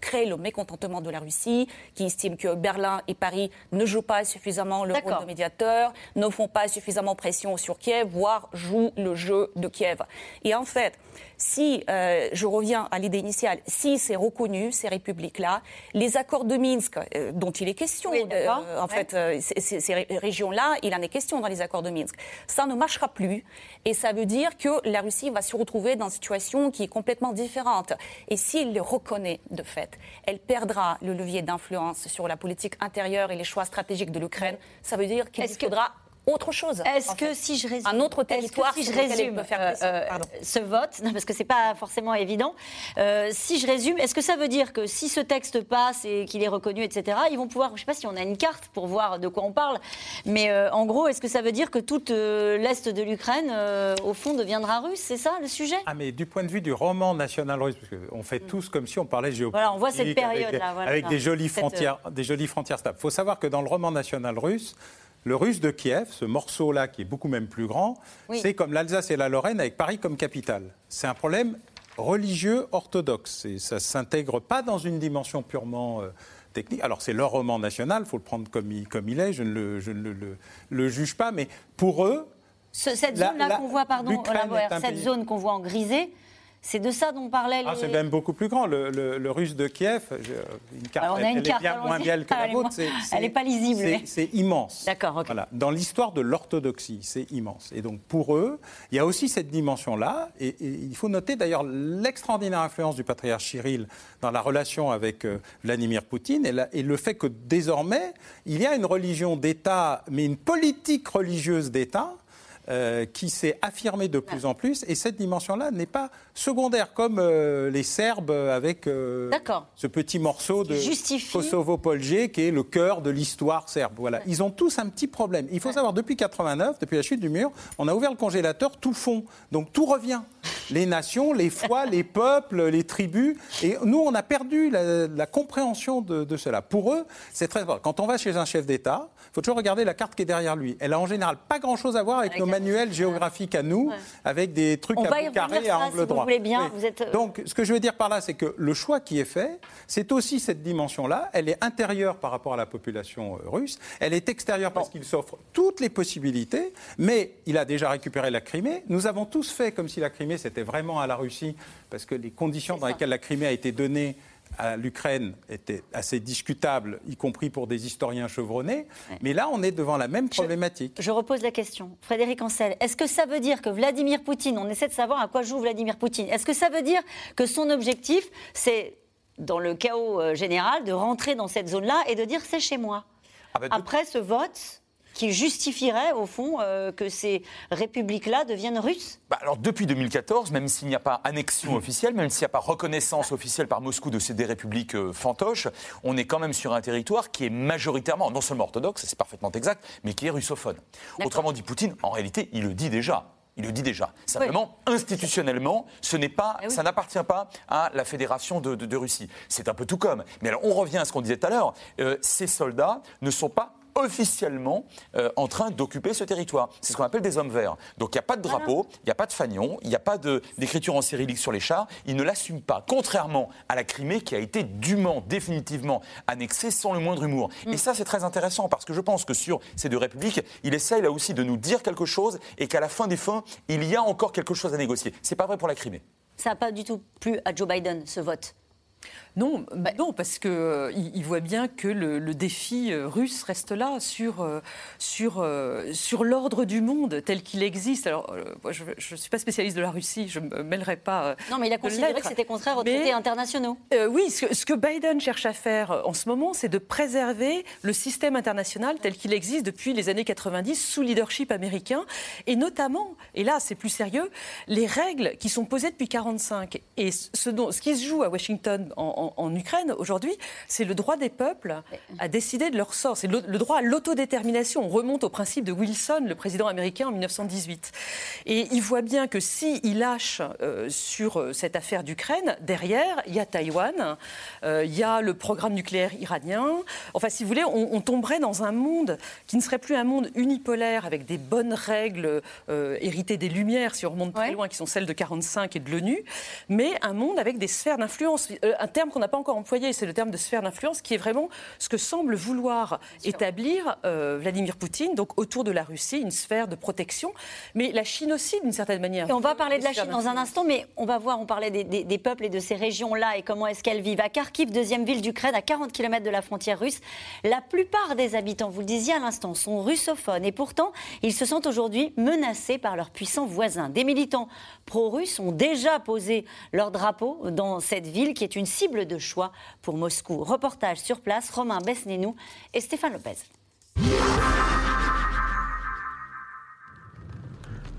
crée le mécontentement de la Russie, qui estime que Berlin et Paris ne jouent pas suffisamment le rôle de médiateur, ne font pas suffisamment pression sur Kiev, voire jouent le jeu de Kiev. Et en fait, si, euh, je reviens à l'idée initiale, si c'est reconnu, ces républiques-là, les accords de Minsk, euh, dont il est question, euh, en fait, ces, régions-là, il en est question dans les accords de Minsk, ça ne marchera plus. Et ça veut dire que la Russie va se retrouver dans une situation qui est complètement différente. Et s'il le reconnaît de fait, elle perdra le levier d'influence sur la politique intérieure et les choix stratégiques de l'Ukraine. Ça veut dire qu'il faudra autre chose. Est-ce que si je résume, un autre territoire, si je résume euh, euh, ce vote, non, parce que c'est pas forcément évident. Euh, si je résume, est-ce que ça veut dire que si ce texte passe et qu'il est reconnu, etc., ils vont pouvoir, je sais pas si on a une carte pour voir de quoi on parle, mais en gros, est-ce que ça veut dire que toute l'est de l'Ukraine, au fond, deviendra russe? C'est ça le sujet? Ah, mais du point de vue du roman national russe, parce qu'on fait tous comme si on parlait géopolitique. Voilà, on voit cette période-là. Avec, avec des jolies frontières, des jolies frontières stables. Il faut savoir que dans le roman national russe, le russe de Kiev, ce morceau-là qui est beaucoup même plus grand, c'est comme l'Alsace et la Lorraine avec Paris comme capitale. C'est un problème religieux orthodoxe et ça ne s'intègre pas dans une dimension purement euh, technique. Alors c'est leur roman national, il faut le prendre comme il, comme il est, je ne, le, juge pas, mais pour eux... cette zone-là qu'on voit, pardon, cette zone qu'on voit en grisé, C'est de ça dont parlait ah, C'est même beaucoup plus grand. Le, russe de Kiev, une carte, on a une elle carte, est bien moins belle que la vôtre. elle n'est pas lisible. C'est immense. D'accord, voilà. Dans l'histoire de l'orthodoxie, c'est immense. Et donc pour eux, il y a aussi cette dimension-là. Et, il faut noter d'ailleurs l'extraordinaire influence du patriarche Cyril dans la relation avec euh, Vladimir Poutine et, et le fait que désormais, il y a une religion d'État, mais une politique religieuse d'État euh, qui s'est affirmée de plus en plus. Et cette dimension-là n'est pas secondaire, comme euh, les Serbes avec euh, ce petit morceau de Kosovo-Polje qui est le cœur de l'histoire serbe. Voilà. Ils ont tous un petit problème. Il faut savoir, depuis 89, depuis la chute du mur, on a ouvert le congélateur, tout fond. Donc tout revient. Les nations, les foi, les peuples, les tribus. Et nous, on a perdu la, compréhension de, de, cela. Pour eux, c'est très important. Quand on va chez un chef d'État, faut toujours regarder la carte qui est derrière lui. Elle a en général pas grand-chose à voir avec, nos manuels géographiques à nous, avec des trucs à bout carré à angle droit. bien, euh, Donc, ce que je veux dire par là, c'est que le choix qui est fait, c'est aussi cette dimension-là. Elle est intérieure par rapport à la population euh, russe. Elle est extérieure parce qu'il s'offre toutes les possibilités. Mais il a déjà récupéré la Crimée. Nous avons tous fait comme si la Crimée c'était vraiment à la Russie, parce que les conditions dans lesquelles la Crimée a été donnée à l'Ukraine était assez discutable, y compris pour des historiens chevronnés. Mais là, on est devant la même problématique. Je, repose la question. Frédéric Ancel, est-ce que ça veut dire que Vladimir Poutine, on essaie de savoir à quoi joue Vladimir Poutine, est-ce que ça veut dire que son objectif, c'est, dans le chaos euh, général, de rentrer dans cette zone-là et de dire c'est chez moi? Ah ben, Après ce vote, qui justifierait, au fond, euh, que ces républiques-là deviennent russes bah Alors, depuis 2014, même s'il n'y a pas annexion officielle, même s'il n'y a pas reconnaissance officielle par Moscou de ces des républiques euh, fantoches, on est quand même sur un territoire qui est majoritairement, non seulement orthodoxe, c'est parfaitement exact, mais qui est russophone. Autrement dit, Poutine, en réalité, il le dit déjà. Il le dit déjà. Simplement, institutionnellement, ce n'est pas, eh ça n'appartient pas à la Fédération de, Russie. C'est un peu tout comme. Mais alors, on revient à ce qu'on disait tout à l'heure. Euh, ces soldats ne sont pas officiellement euh, en train d'occuper ce territoire. C'est ce qu'on appelle des hommes verts. Donc il n'y a pas de drapeau, il n'y a pas de fanion, il n'y a pas d'écriture en cyrillique sur les chars. Ils ne l'assument pas, contrairement à la Crimée qui a été dûment, définitivement annexée sans le moindre humour. Mm. Et ça, c'est très intéressant parce que je pense que sur ces deux républiques, il essaye là aussi de nous dire quelque chose et qu'à la fin des fins, il y a encore quelque chose à négocier. C'est pas vrai pour la Crimée. Ça n'a pas du tout plu à Joe Biden, ce vote. Non, bah, non parce qu'il euh, il voit bien que le, défi euh, russe reste là sur, euh, sur, sur l'ordre du monde tel qu'il existe. Alors, je ne suis pas spécialiste de la Russie, je ne me mêlerai pas. non, mais il a considéré que c'était contraire aux traités internationaux. oui, ce, ce, que Biden cherche à faire en ce moment, c'est de préserver le système international tel qu'il existe depuis les années 90 sous leadership américain, et notamment, et là c'est plus sérieux, les règles qui sont posées depuis 1945 et ce, dont, ce qui se joue à Washington en, Ukraine aujourd'hui, c'est le droit des peuples à décider de leur sort. C'est le, droit à l'autodétermination. On remonte au principe de Wilson, le président américain en 1918. Et il voit bien que s'il il lâche euh, sur euh, cette affaire d'Ukraine, derrière, il y a Taïwan, euh, il y a le programme nucléaire iranien. Enfin, si vous voulez, on, tomberait dans un monde qui ne serait plus un monde unipolaire avec des bonnes règles héritées des Lumières, si on remonte très loin, qui sont celles de 45 et de l'ONU, mais un monde avec des sphères d'influence. un terme qu'on n'a pas encore employé, c'est le terme de sphère d'influence, qui est vraiment ce que semble vouloir établir euh, Vladimir Poutine, donc autour de la Russie, une sphère de protection, mais la Chine aussi, d'une certaine manière. Et on va parler de la Chine dans un instant, mais on va voir, on parlait des, peuples et de ces régions-là et comment est-ce qu'elles vivent. À Kharkiv, deuxième ville d'Ukraine, à 40 km de la frontière russe, la plupart des habitants, vous le disiez à l'instant, sont russophones et pourtant, ils se sentent aujourd'hui menacés par leurs puissants voisins. Des militants pro-russes ont déjà posé leur drapeau dans cette ville qui est une cible de choix pour Moscou. Reportage sur place, Romain Besnénou et Stéphane Lopez.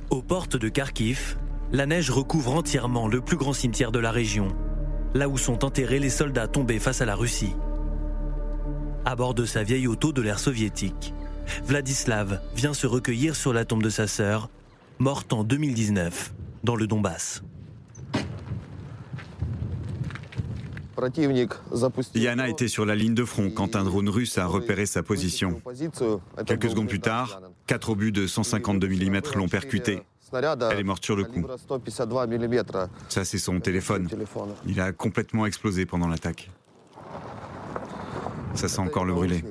Aux portes de Kharkiv, la neige recouvre entièrement le plus grand cimetière de la région, là où sont enterrés les soldats tombés face à la Russie. À bord de sa vieille auto de l'ère soviétique, Vladislav vient se recueillir sur la tombe de sa sœur, morte en 2019 dans le Donbass. Yana était sur la ligne de front quand un drone russe a repéré sa position. Quelques secondes plus tard, quatre obus de 152 mm l'ont percuté. Elle est morte sur le coup. Ça, c'est son téléphone. Il a complètement explosé pendant l'attaque. Ça sent encore le brûler.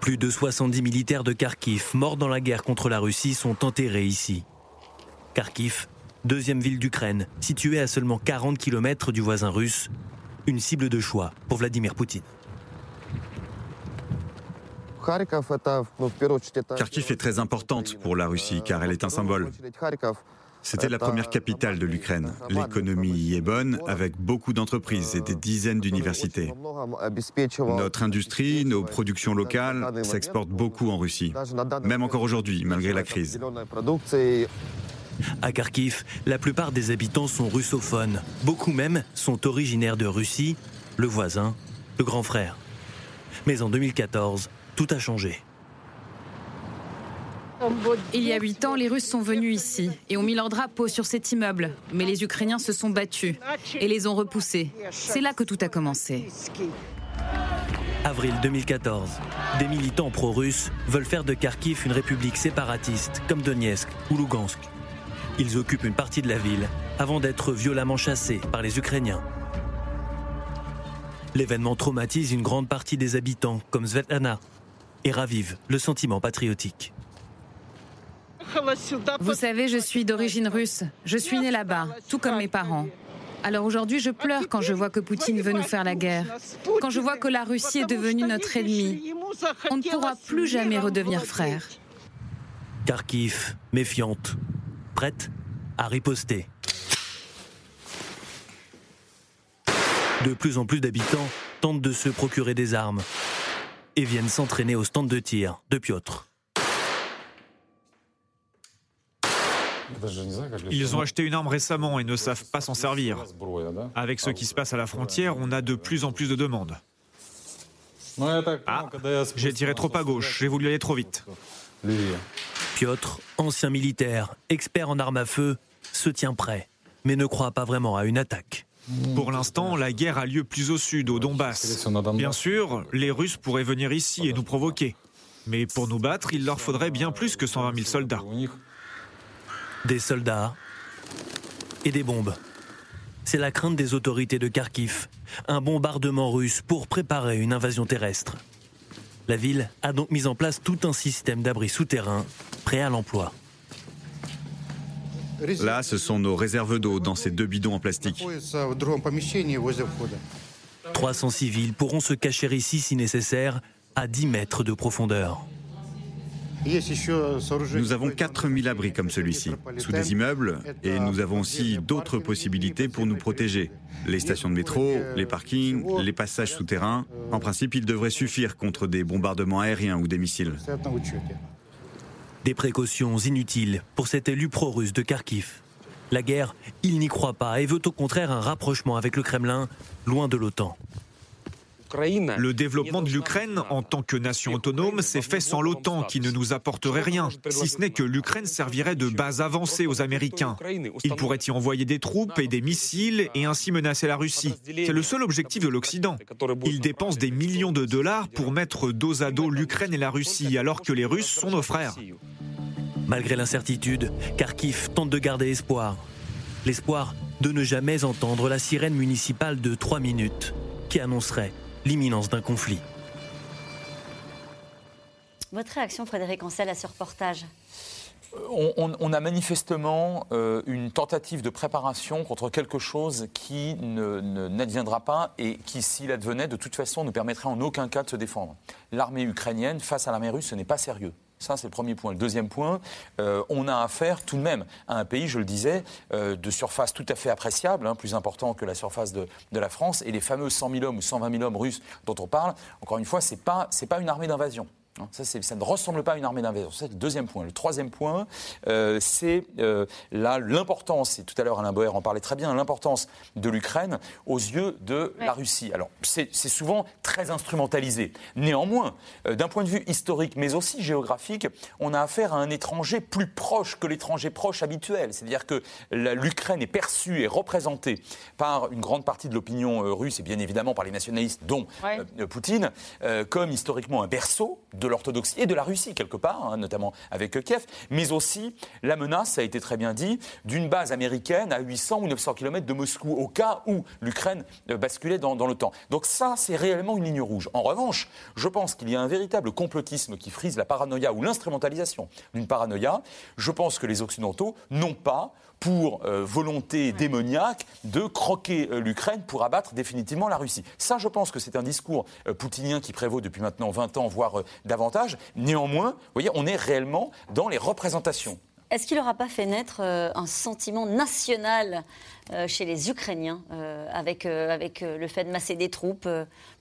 Plus de 70 militaires de Kharkiv morts dans la guerre contre la Russie sont enterrés ici. Kharkiv deuxième ville d'Ukraine, située à seulement 40 km du voisin russe, une cible de choix pour Vladimir Poutine. Kharkiv est très importante pour la Russie car elle est un symbole. C'était la première capitale de l'Ukraine. L'économie y est bonne, avec beaucoup d'entreprises et des dizaines d'universités. Notre industrie, nos productions locales s'exportent beaucoup en Russie, même encore aujourd'hui, malgré la crise. À Kharkiv, la plupart des habitants sont russophones. Beaucoup même sont originaires de Russie, le voisin, le grand frère. Mais en 2014, tout a changé. Il y a huit ans, les Russes sont venus ici et ont mis leur drapeau sur cet immeuble. Mais les Ukrainiens se sont battus et les ont repoussés. C'est là que tout a commencé. Avril 2014. Des militants pro-russes veulent faire de Kharkiv une république séparatiste, comme Donetsk ou Lugansk. Ils occupent une partie de la ville avant d'être violemment chassés par les Ukrainiens. L'événement traumatise une grande partie des habitants, comme Svetlana, et ravive le sentiment patriotique. Vous savez, je suis d'origine russe. Je suis née là-bas, tout comme mes parents. Alors aujourd'hui, je pleure quand je vois que Poutine veut nous faire la guerre, quand je vois que la Russie est devenue notre ennemi. On ne pourra plus jamais redevenir frères. Kharkiv, méfiante, prête à riposter. De plus en plus d'habitants tentent de se procurer des armes et viennent s'entraîner au stand de tir de Piotr. Ils ont acheté une arme récemment et ne savent pas s'en servir. Avec ce qui se passe à la frontière, on a de plus en plus de demandes. Ah, j'ai tiré trop à gauche, j'ai voulu aller trop vite. Piotr, ancien militaire, expert en armes à feu, se tient prêt, mais ne croit pas vraiment à une attaque. Pour l'instant, la guerre a lieu plus au sud, au Donbass. Bien sûr, les Russes pourraient venir ici et nous provoquer. Mais pour nous battre, il leur faudrait bien plus que 120 000 soldats des soldats et des bombes. C'est la crainte des autorités de Kharkiv, un bombardement russe pour préparer une invasion terrestre. La ville a donc mis en place tout un système d'abris souterrains prêt à l'emploi. Là, ce sont nos réserves d'eau dans ces deux bidons en plastique. 300 civils pourront se cacher ici si nécessaire, à 10 mètres de profondeur. Nous avons 4000 abris comme celui-ci, sous des immeubles, et nous avons aussi d'autres possibilités pour nous protéger. Les stations de métro, les parkings, les passages souterrains. En principe, ils devraient suffire contre des bombardements aériens ou des missiles. Des précautions inutiles pour cet élu pro-russe de Kharkiv. La guerre, il n'y croit pas et veut au contraire un rapprochement avec le Kremlin, loin de l'OTAN. Le développement de l'Ukraine en tant que nation autonome s'est fait sans l'OTAN qui ne nous apporterait rien, si ce n'est que l'Ukraine servirait de base avancée aux Américains. Il pourrait y envoyer des troupes et des missiles et ainsi menacer la Russie. C'est le seul objectif de l'Occident. Il dépense des millions de dollars pour mettre dos à dos l'Ukraine et la Russie alors que les Russes sont nos frères. Malgré l'incertitude, Kharkiv tente de garder espoir. L'espoir de ne jamais entendre la sirène municipale de 3 minutes qui annoncerait l'imminence d'un conflit. Votre réaction, Frédéric Ancel, à ce reportage euh, on, a manifestement euh, une tentative de préparation contre quelque chose qui n'adviendra pas et qui, s'il advenait, de toute façon, ne permettrait en aucun cas de se défendre. L'armée ukrainienne face à l'armée russe, ce n'est pas sérieux. Ça, c'est le premier point. Le deuxième point, euh, on a affaire tout de même à un pays, je le disais, euh, de surface tout à fait appréciable, hein, plus important que la surface de, la France. Et les fameux 100 000 hommes ou 120 000 hommes russes dont on parle, encore une fois, ce n'est pas, pas une armée d'invasion. Hein, ça, ça, ne ressemble pas à une armée d'invasion. C'est le deuxième point. Le troisième point, euh, c'est euh, l'importance, et tout à l'heure Alain Boer en parlait très bien, l'importance de l'Ukraine aux yeux de la Russie. Alors, c'est souvent très instrumentalisé. Néanmoins, euh, d'un point de vue historique, mais aussi géographique, on a affaire à un étranger plus proche que l'étranger proche habituel. C'est-à-dire que l'Ukraine est perçue et représentée par une grande partie de l'opinion russe, et bien évidemment par les nationalistes, dont Poutine, comme historiquement un berceau de l'orthodoxie et de la Russie quelque part, hein, notamment avec Kiev, mais aussi la menace, ça a été très bien dit, d'une base américaine à 800 ou 900 km de Moscou au cas où l'Ukraine euh, basculait dans, dans l'OTAN. Donc ça, c'est réellement une ligne rouge. En revanche, je pense qu'il y a un véritable complotisme qui frise la paranoïa ou l'instrumentalisation d'une paranoïa. Je pense que les Occidentaux n'ont pas pour euh, volonté démoniaque de croquer euh, l'Ukraine pour abattre définitivement la Russie. Ça, je pense que c'est un discours euh, poutinien qui prévaut depuis maintenant 20 ans, voire davantage. Néanmoins, vous voyez, on est réellement dans les représentations. Est-ce qu'il n'aura pas fait naître un sentiment national chez les Ukrainiens avec, avec le fait de masser des troupes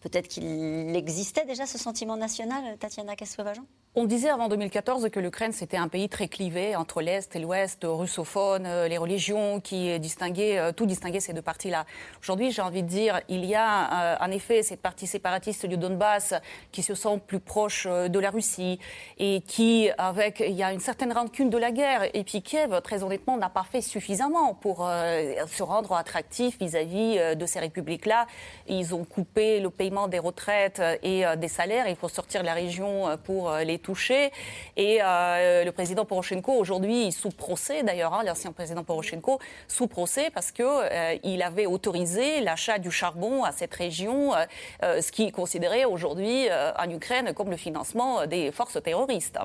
Peut-être qu'il existait déjà ce sentiment national, Tatiana Kassovajan on disait avant 2014 que l'Ukraine, c'était un pays très clivé entre l'Est et l'Ouest, russophone, euh, les religions qui distinguaient, euh, tout distinguait ces deux parties-là. Aujourd'hui, j'ai envie de dire, il y a euh, en effet cette partie séparatiste du Donbass qui se sent plus proche de la Russie et qui, avec, il y a une certaine rancune de la guerre. Et puis Kiev, très honnêtement, n'a pas fait suffisamment pour se rendre attractif vis-à-vis de ces républiques-là. Ils ont coupé le paiement des retraites et des salaires. Il faut sortir de la région pour les touché. Et euh, le président Poroshenko, aujourd'hui, sous procès d'ailleurs, hein, l'ancien président Poroshenko, sous procès parce qu'il euh, il avait autorisé l'achat du charbon à cette région, euh, ce qui est considéré aujourd'hui en Ukraine comme le financement des forces terroristes.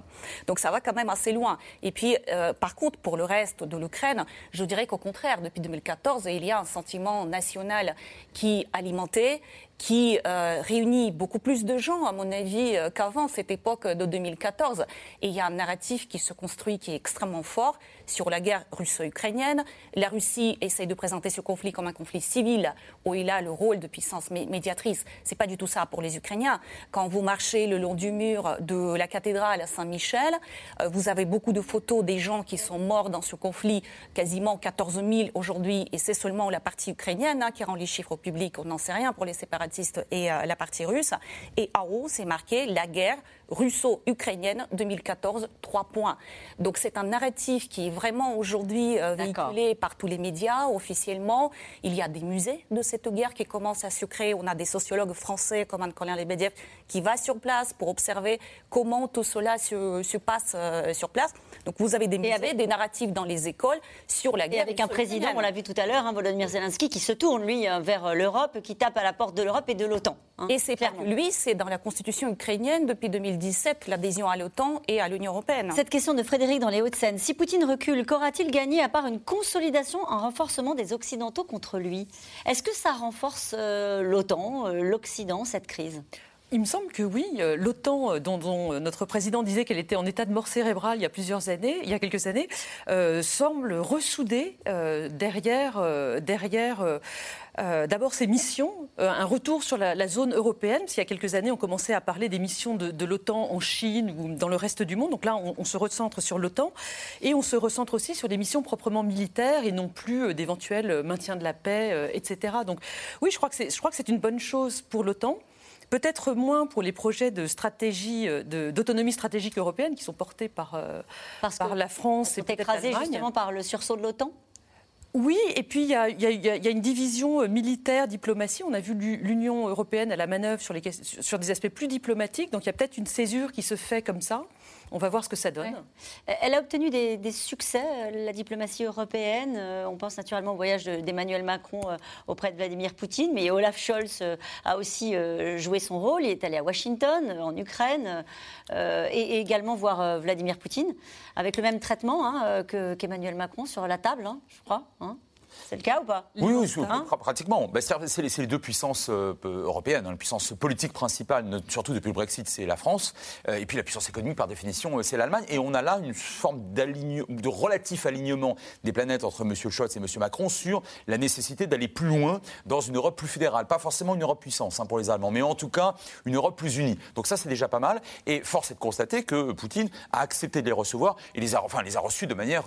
Donc ça va quand même assez loin. Et puis, par contre, pour le reste de l'Ukraine, je dirais qu'au contraire, depuis 2014, il y a un sentiment national qui alimenté qui euh, réunit beaucoup plus de gens, à mon avis, euh, qu'avant cette époque de 2014. Et il y a un narratif qui se construit qui est extrêmement fort sur la guerre russo-ukrainienne. La Russie essaye de présenter ce conflit comme un conflit civil où il a le rôle de puissance médiatrice. C'est pas du tout ça pour les Ukrainiens. Quand vous marchez le long du mur de la cathédrale à Saint-Michel, euh, vous avez beaucoup de photos des gens qui sont morts dans ce conflit, quasiment 14 000 aujourd'hui, et c'est seulement la partie ukrainienne hein, qui rend les chiffres publics. On n'en sait rien pour les séparatistes et euh, la partie russe. Et en haut, c'est marqué la guerre russo-ukrainienne 2014, trois points. Donc c'est un narratif qui est vraiment aujourd'hui euh, véhiculé par tous les médias officiellement. Il y a des musées de cette guerre qui commencent à se créer. On a des sociologues français comme Anne-Colin Lebedev qui va sur place pour observer comment tout cela se, passe euh, sur place. Donc vous avez des musées, des narratifs dans les écoles sur la guerre. Et avec un président, on l'a vu tout à l'heure, hein, Volodymyr Zelensky, qui se tourne lui vers l'Europe, qui tape à la porte de l'Europe et de l'OTAN. Hein, et c'est lui, c'est dans la constitution ukrainienne depuis 2017 l'adhésion à l'OTAN et à l'Union européenne. Cette question de Frédéric dans les Hauts-de-Seine. Si Poutine recule, qu'aura-t-il gagné à part une consolidation, un renforcement des Occidentaux contre lui? Est-ce que ça renforce euh, l'OTAN, euh, l'Occident, cette crise? Il me semble que oui. Euh, L'OTAN, dont, notre président disait qu'elle était en état de mort cérébrale il y a plusieurs années, il y a quelques années, semble ressoudée derrière, derrière euh, d'abord ces missions, euh, un retour sur la, zone européenne. S'il y a quelques années, on commençait à parler des missions de, l'OTAN en Chine ou dans le reste du monde. Donc là, on, se recentre sur l'OTAN et on se recentre aussi sur des missions proprement militaires et non plus euh, d'éventuels maintien de la paix, etc. Donc oui, je crois que c'est une bonne chose pour l'OTAN. Peut-être moins pour les projets de stratégie, d'autonomie stratégique européenne qui sont portés par, par la France et peut-être écrasé justement par le sursaut de l'OTAN? Oui, et puis il y, a, une division euh, militaire-diplomatie. On a vu l'Union européenne à la manœuvre sur, les, sur des aspects plus diplomatiques, donc il y a peut-être une césure qui se fait comme ça. On va voir ce que ça donne. Elle a obtenu des, succès, euh, la diplomatie européenne. Euh, on pense naturellement au voyage d'Emmanuel Macron euh, auprès de Vladimir Poutine, mais Olaf Scholz a aussi joué son rôle. Il est allé à Washington, en Ukraine, et, également voir Vladimir Poutine, avec le même traitement hein, qu'Emmanuel Macron sur la table, hein, je crois. Hein. C'est le cas ou pas? Oui, oui hein pratiquement. C'est les, deux puissances euh, européennes. Hein. La puissance politique principale, surtout depuis le Brexit, c'est la France. Euh, et puis la puissance économique, par définition, euh, c'est l'Allemagne. Et on a là une forme de relatif alignement des planètes entre M. Scholz et M. Macron sur la nécessité d'aller plus loin dans une Europe plus fédérale. Pas forcément une Europe puissance hein, pour les Allemands, mais en tout cas une Europe plus unie. Donc ça, c'est déjà pas mal. Et force est de constater que Poutine a accepté de les recevoir et les a, enfin, les a reçus de manière,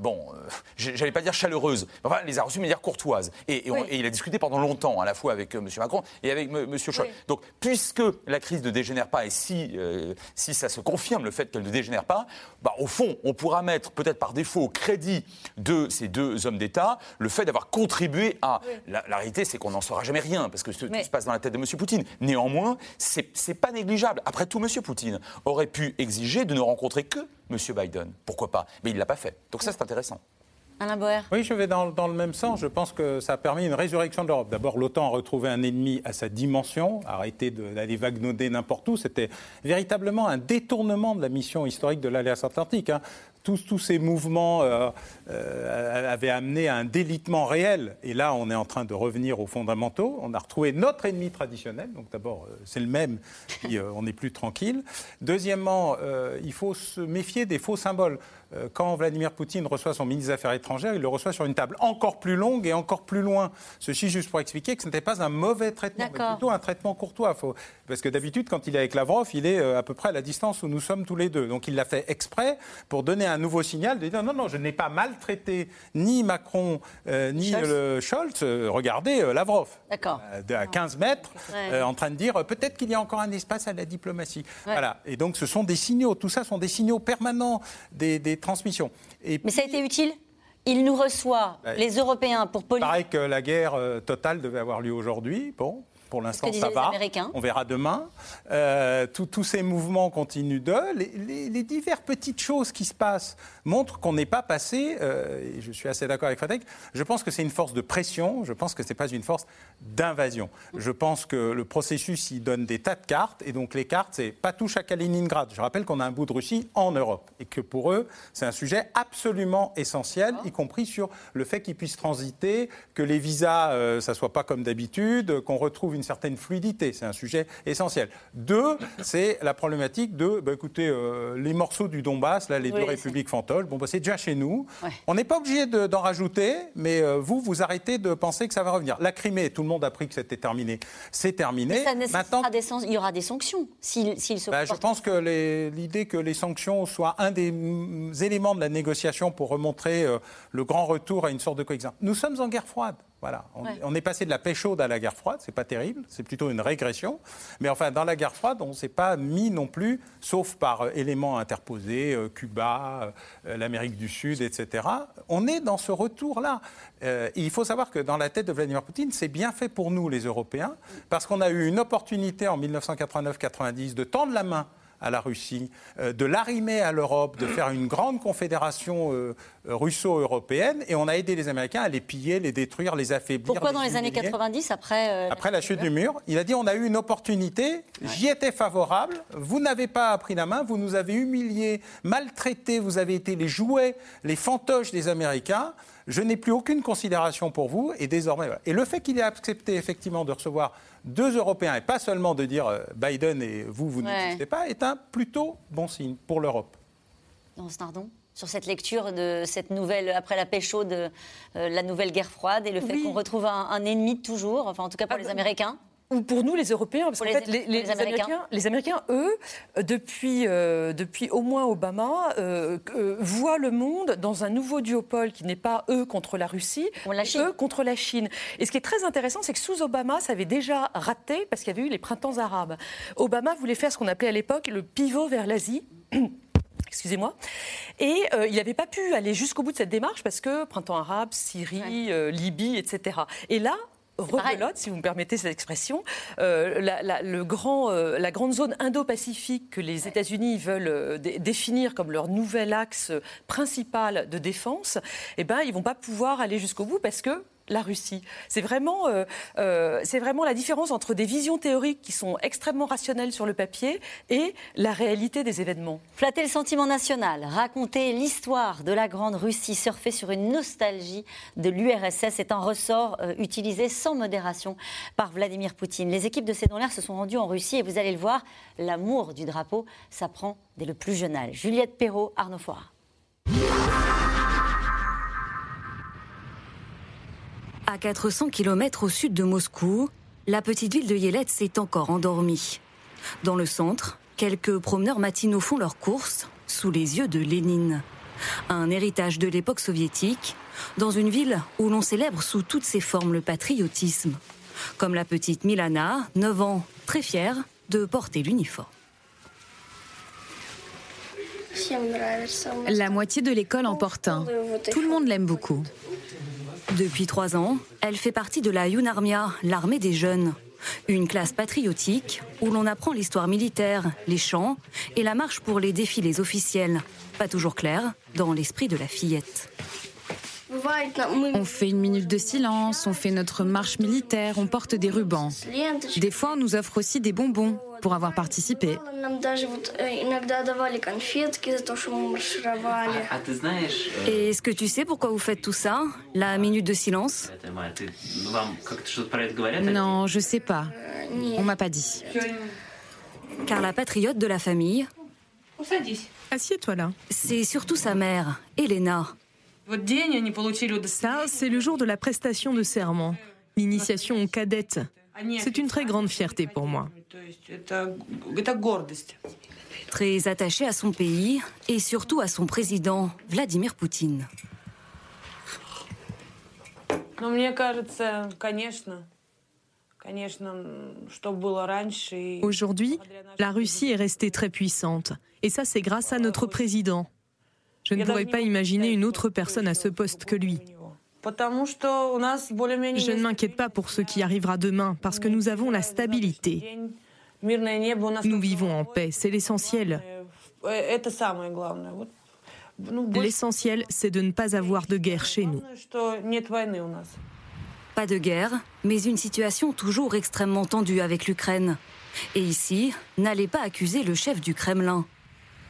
bon, j'allais pas dire chaleureuse Enfin, les a reçus de manière courtoise. Et, il a discuté pendant longtemps, à la fois avec M. Macron et avec M. Scholz. Donc, puisque la crise ne dégénère pas, et si, si ça se confirme, le fait qu'elle ne dégénère pas, bah, au fond, on pourra mettre peut-être par défaut au crédit de ces deux hommes d'État le fait d'avoir contribué à. La, réalité, c'est qu'on n'en saura jamais rien, parce que tout se passe dans la tête de M. Poutine. Néanmoins, c'est pas négligeable. Après tout, M. Poutine aurait pu exiger de ne rencontrer que M. Biden. Pourquoi pas? Mais il ne l'a pas fait. Donc ça, c'est intéressant. Oui, je vais dans, le même sens. Je pense que ça a permis une résurrection de l'Europe. D'abord, l'OTAN a retrouvé un ennemi à sa dimension, arrêté d'aller vaguenoder n'importe où. C'était véritablement un détournement de la mission historique de l'Alliance Atlantique. Hein tous, ces mouvements euh, euh, avaient amené à un délitement réel. Et là, on est en train de revenir aux fondamentaux. On a retrouvé notre ennemi traditionnel. Donc d'abord, euh, c'est le même, on n'est plus tranquille. Deuxièmement, il faut se méfier des faux symboles. Quand Vladimir Poutine reçoit son ministre des Affaires étrangères, il le reçoit sur une table encore plus longue et encore plus loin. Ceci juste pour expliquer que ce n'était pas un mauvais traitement, mais plutôt un traitement courtois. Faut... Parce que d'habitude, quand il est avec Lavrov, il est à peu près à la distance où nous sommes tous les deux. Donc il l'a fait exprès pour donner un nouveau signal de dire non, non, je n'ai pas maltraité ni Macron euh, ni Scholz. Scholz. Euh, regardez euh, Lavrov, à 15 mètres, en train de dire peut-être qu'il y a encore un espace à la diplomatie. Voilà. Et donc ce sont des signaux, tout ça sont des signaux permanents des, transmissions. Et Mais ça a été utile? Il nous reçoit, les Européens, pour politique. Il paraît que la guerre totale devait avoir lieu aujourd'hui. Bon, pour l'instant, ça va. On verra demain. Euh, tous ces mouvements continuent de. Les, les, diverses petites choses qui se passent montrent qu'on n'est pas passé, euh, et je suis assez d'accord avec Frédéric, je pense que c'est une force de pression, je pense que ce n'est pas une force d'invasion. Je pense que le processus, il donne des tas de cartes, et donc les cartes, c'est pas touche à Kaliningrad. Je rappelle qu'on a un bout de Russie en Europe, et que pour eux, c'est un sujet absolument essentiel, y compris sur le fait qu'ils puissent transiter, que les visas, euh, ça soit pas comme d'habitude, qu'on retrouve une certaine fluidité. C'est un sujet essentiel. Deux, c'est la problématique de, bah, écoutez, euh, les morceaux du Donbass, là, les deux républiques fantoches, bon, bah, c'est déjà chez nous. On n'est pas obligé d'en rajouter, mais euh, vous, vous arrêtez de penser que ça va revenir. La Crimée, tout le monde a pris que c'était terminé. C'est terminé. Ça Maintenant, des, il y aura des sanctions s'il se bah, Je pense que l'idée que les sanctions soient un des éléments de la négociation pour remontrer euh, le grand retour à une sorte de coexistence. Nous sommes en guerre froide. Voilà. On, est passé de la paix chaude à la guerre froide, c'est pas terrible, c'est plutôt une régression. Mais enfin, dans la guerre froide, on ne s'est pas mis non plus, sauf par euh, éléments interposés, euh, Cuba, euh, l'Amérique du Sud, etc. On est dans ce retour-là. il faut savoir que dans la tête de Vladimir Poutine, c'est bien fait pour nous, les Européens, parce qu'on a eu une opportunité en 1989-90 de tendre la main à la Russie, euh, de l'arrimer à l'Europe, de faire une grande confédération euh, russo-européenne, et on a aidé les Américains à les piller, les détruire, les affaiblir. Pourquoi dans les années 90, après euh, Après la chute du mur, il a dit on a eu une opportunité, j'y étais favorable, vous n'avez pas appris la main, vous nous avez humiliés, maltraités, vous avez été les jouets, les fantoches des Américains je n'ai plus aucune considération pour vous et désormais. Et le fait qu'il ait accepté effectivement de recevoir deux Européens et pas seulement de dire euh, Biden et vous, vous n'existez pas, est un plutôt bon signe pour l'Europe. Non, Snardon sur cette lecture de cette nouvelle, après la paix chaude, euh, la nouvelle guerre froide et le fait qu'on retrouve un, un, ennemi toujours, enfin en tout cas pour ah les bah, Américains ou pour nous, les Européens, parce qu'en fait, les, Américains. les, Américains. eux, depuis, euh, depuis au moins Obama, euh, euh, voient le monde dans un nouveau duopole qui n'est pas eux contre la Russie, eux contre la Chine. Et ce qui est très intéressant, c'est que sous Obama, ça avait déjà raté parce qu'il y avait eu les printemps arabes. Obama voulait faire ce qu'on appelait à l'époque le pivot vers l'Asie. Excusez-moi. Et il n'avait pas pu aller jusqu'au bout de cette démarche parce que printemps arabe, Syrie, Libye, etc. Et là, rebelote, si vous me permettez cette expression, euh, la, le grand, euh, la grande zone Indo-Pacifique que les États-Unis veulent euh, définir comme leur nouvel axe principal de défense, eh ben, ils vont pas pouvoir aller jusqu'au bout parce que la Russie. C'est vraiment, euh, euh, vraiment la différence entre des visions théoriques qui sont extrêmement rationnelles sur le papier et la réalité des événements. Flatter le sentiment national, raconter l'histoire de la Grande Russie, surfer sur une nostalgie de l'URSS est un ressort euh, utilisé sans modération par Vladimir Poutine. Les équipes de C'est l'air se sont rendues en Russie et vous allez le voir, l'amour du drapeau s'apprend dès le plus jeune âge. Juliette Perrault, Arnaud Foire. À 400 km au sud de Moscou, la petite ville de Yelets s'est encore endormie. Dans le centre, quelques promeneurs matinaux font leur course sous les yeux de Lénine. un héritage de l'époque soviétique, dans une ville où l'on célèbre sous toutes ses formes le patriotisme, comme la petite Milana, 9 ans, très fière de porter l'uniforme. La moitié de l'école en porte un. Tout le monde l'aime beaucoup. Depuis trois ans, elle fait partie de la Yunarmia, l'armée des jeunes. Une classe patriotique où l'on apprend l'histoire militaire, les chants et la marche pour les défilés officiels. Pas toujours clair dans l'esprit de la fillette. On fait une minute de silence, on fait notre marche militaire, on porte des rubans. Des fois, on nous offre aussi des bonbons pour avoir participé. Et est-ce que tu sais pourquoi vous faites tout ça La minute de silence? Non, je sais pas. On m'a pas dit. Car la patriote de la famille, Assieds-toi là. c'est surtout sa mère, Elena. Ça, c'est le jour de la prestation de serment, l'initiation aux cadettes. C'est une très grande fierté pour moi. Très attachée à son pays et surtout à son président, Vladimir Poutine. Aujourd'hui, la Russie est restée très puissante. Et ça, c'est grâce à notre président. Je ne pourrais pas imaginer une autre personne à ce poste que lui. Je ne m'inquiète pas pour ce qui arrivera demain, parce que nous avons la stabilité. Nous vivons en paix, c'est l'essentiel. L'essentiel, c'est de ne pas avoir de guerre chez nous. Pas de guerre, mais une situation toujours extrêmement tendue avec l'Ukraine. Et ici, n'allez pas accuser le chef du Kremlin.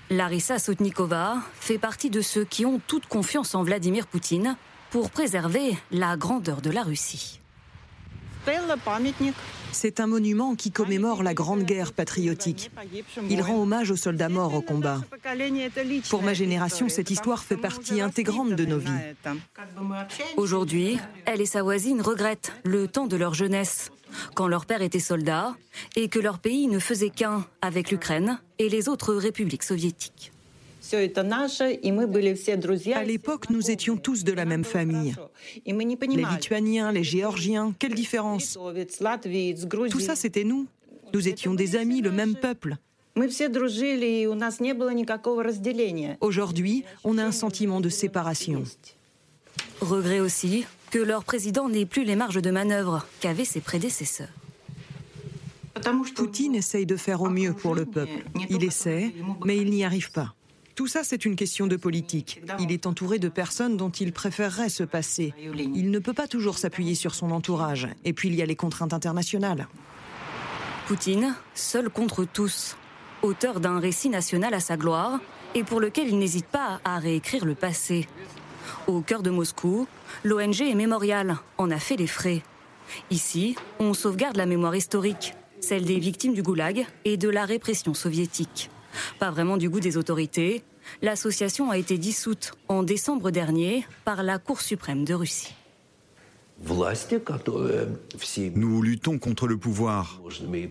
Larissa Sotnikova fait partie de ceux qui ont toute confiance en Vladimir Poutine pour préserver la grandeur de la Russie. C'est un monument qui commémore la Grande Guerre patriotique. Il rend hommage aux soldats morts au combat. Pour ma génération, cette histoire fait partie intégrante de nos vies. Aujourd'hui, elle et sa voisine regrettent le temps de leur jeunesse, quand leur père était soldat et que leur pays ne faisait qu'un avec l'Ukraine et les autres républiques soviétiques. À l'époque, nous étions tous de la même famille. Les Lituaniens, les Géorgiens, quelle différence? Tout ça, c'était nous. Nous étions des amis, le même peuple. Aujourd'hui, on a un sentiment de séparation. Regret aussi que leur président n'ait plus les marges de manœuvre qu'avaient ses prédécesseurs. Poutine essaye de faire au mieux pour le peuple. Il essaie, mais il n'y arrive pas. Tout ça, c'est une question de politique. Il est entouré de personnes dont il préférerait se passer. Il ne peut pas toujours s'appuyer sur son entourage. Et puis, il y a les contraintes internationales. Poutine, seul contre tous, auteur d'un récit national à sa gloire et pour lequel il n'hésite pas à réécrire le passé. Au cœur de Moscou, l'ONG Mémorial en a fait les frais. Ici, on sauvegarde la mémoire historique, celle des victimes du goulag et de la répression soviétique. Pas vraiment du goût des autorités, l'association a été dissoute en décembre dernier par la Cour suprême de Russie. Nous luttons contre le pouvoir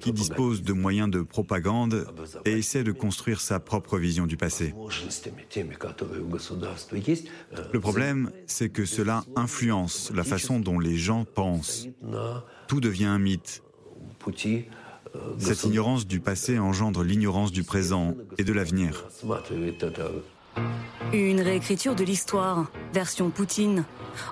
qui dispose de moyens de propagande et essaie de construire sa propre vision du passé. Le problème, c'est que cela influence la façon dont les gens pensent. Tout devient un mythe. Cette ignorance du passé engendre l'ignorance du présent et de l'avenir. Une réécriture de l'histoire, version Poutine.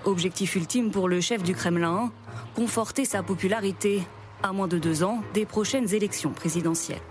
Objectif ultime pour le chef du Kremlin, conforter sa popularité à moins de deux ans des prochaines élections présidentielles.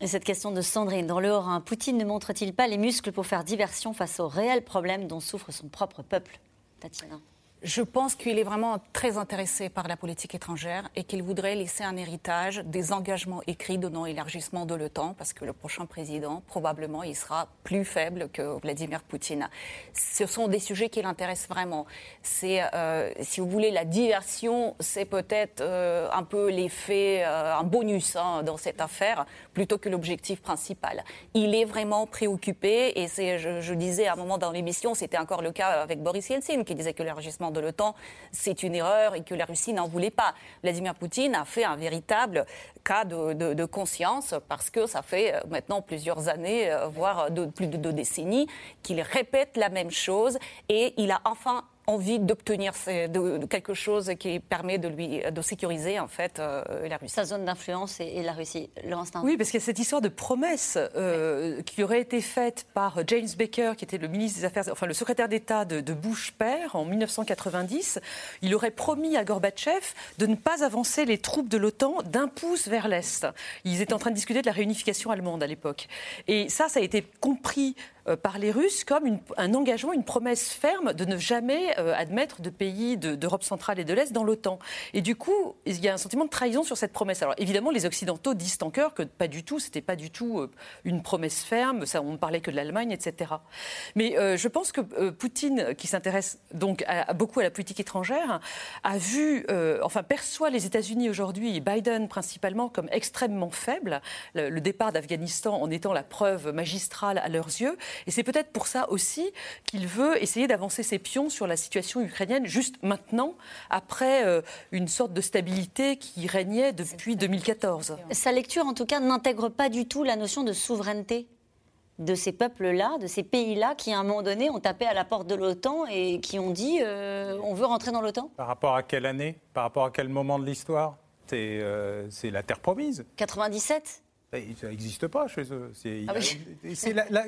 Et cette question de Sandrine, dans le Haut-Rhin, Poutine ne montre-t-il pas les muscles pour faire diversion face aux réels problèmes dont souffre son propre peuple? Tatiana je pense qu'il est vraiment très intéressé par la politique étrangère et qu'il voudrait laisser un héritage des engagements écrits de non-élargissement de l'OTAN, parce que le prochain président, probablement, il sera plus faible que Vladimir Poutine. Ce sont des sujets qui l'intéressent vraiment. C'est, euh, si vous voulez, la diversion, c'est peut-être euh, un peu l'effet, euh, un bonus hein, dans cette affaire, plutôt que l'objectif principal. Il est vraiment préoccupé, et c'est, je, je disais à un moment dans l'émission, c'était encore le cas avec Boris Yeltsin, qui disait que l'élargissement de l'OTAN, c'est une erreur et que la Russie n'en voulait pas. Vladimir Poutine a fait un véritable cas de, conscience parce que ça fait euh, maintenant plusieurs années, euh, voire plus de deux décennies, qu'il répète la même chose et il a enfin envie d'obtenir quelque chose qui permet de lui de sécuriser en fait euh, la Russie. Sa zone d'influence et, la Russie. Oui, parce qu'il y a cette histoire de promesse euh, qui aurait été faite par James Baker, qui était le ministre des Affaires, enfin le secrétaire d'État de, Bush père en 1990. Il aurait promis à Gorbatchev de ne pas avancer les troupes de l'OTAN d'un pouce vers l'est. Ils étaient en train de discuter de la réunification allemande à l'époque. Et ça, ça a été compris par les Russes comme un engagement, une promesse ferme de ne jamais euh, admettre de pays d'Europe centrale et de l'Est dans l'OTAN. Et du coup, il y a un sentiment de trahison sur cette promesse. Alors évidemment, les Occidentaux disent en cœur que pas du tout, c'était pas du tout euh, une promesse ferme, on ne parlait que de l'Allemagne, etc. Mais je pense que Poutine, qui s'intéresse donc beaucoup à la politique étrangère, a vu, enfin perçoit les États-Unis aujourd'hui, et Biden principalement, comme extrêmement faibles. le départ d'Afghanistan en étant la preuve magistrale à leurs yeux. Et c'est peut-être pour ça aussi qu'il veut essayer d'avancer ses pions sur la situation ukrainienne juste maintenant, après euh, une sorte de stabilité qui régnait depuis 2014. Sa lecture, en tout cas, n'intègre pas du tout la notion de souveraineté de ces peuples-là, de ces pays-là, qui à un moment donné ont tapé à la porte de l'OTAN et qui ont dit euh, on veut rentrer dans l'OTAN. Par rapport à quelle année? Par rapport à quel moment de l'histoire? C'est euh, la terre promise. 97 ça n'existe pas chez eux. C'est ah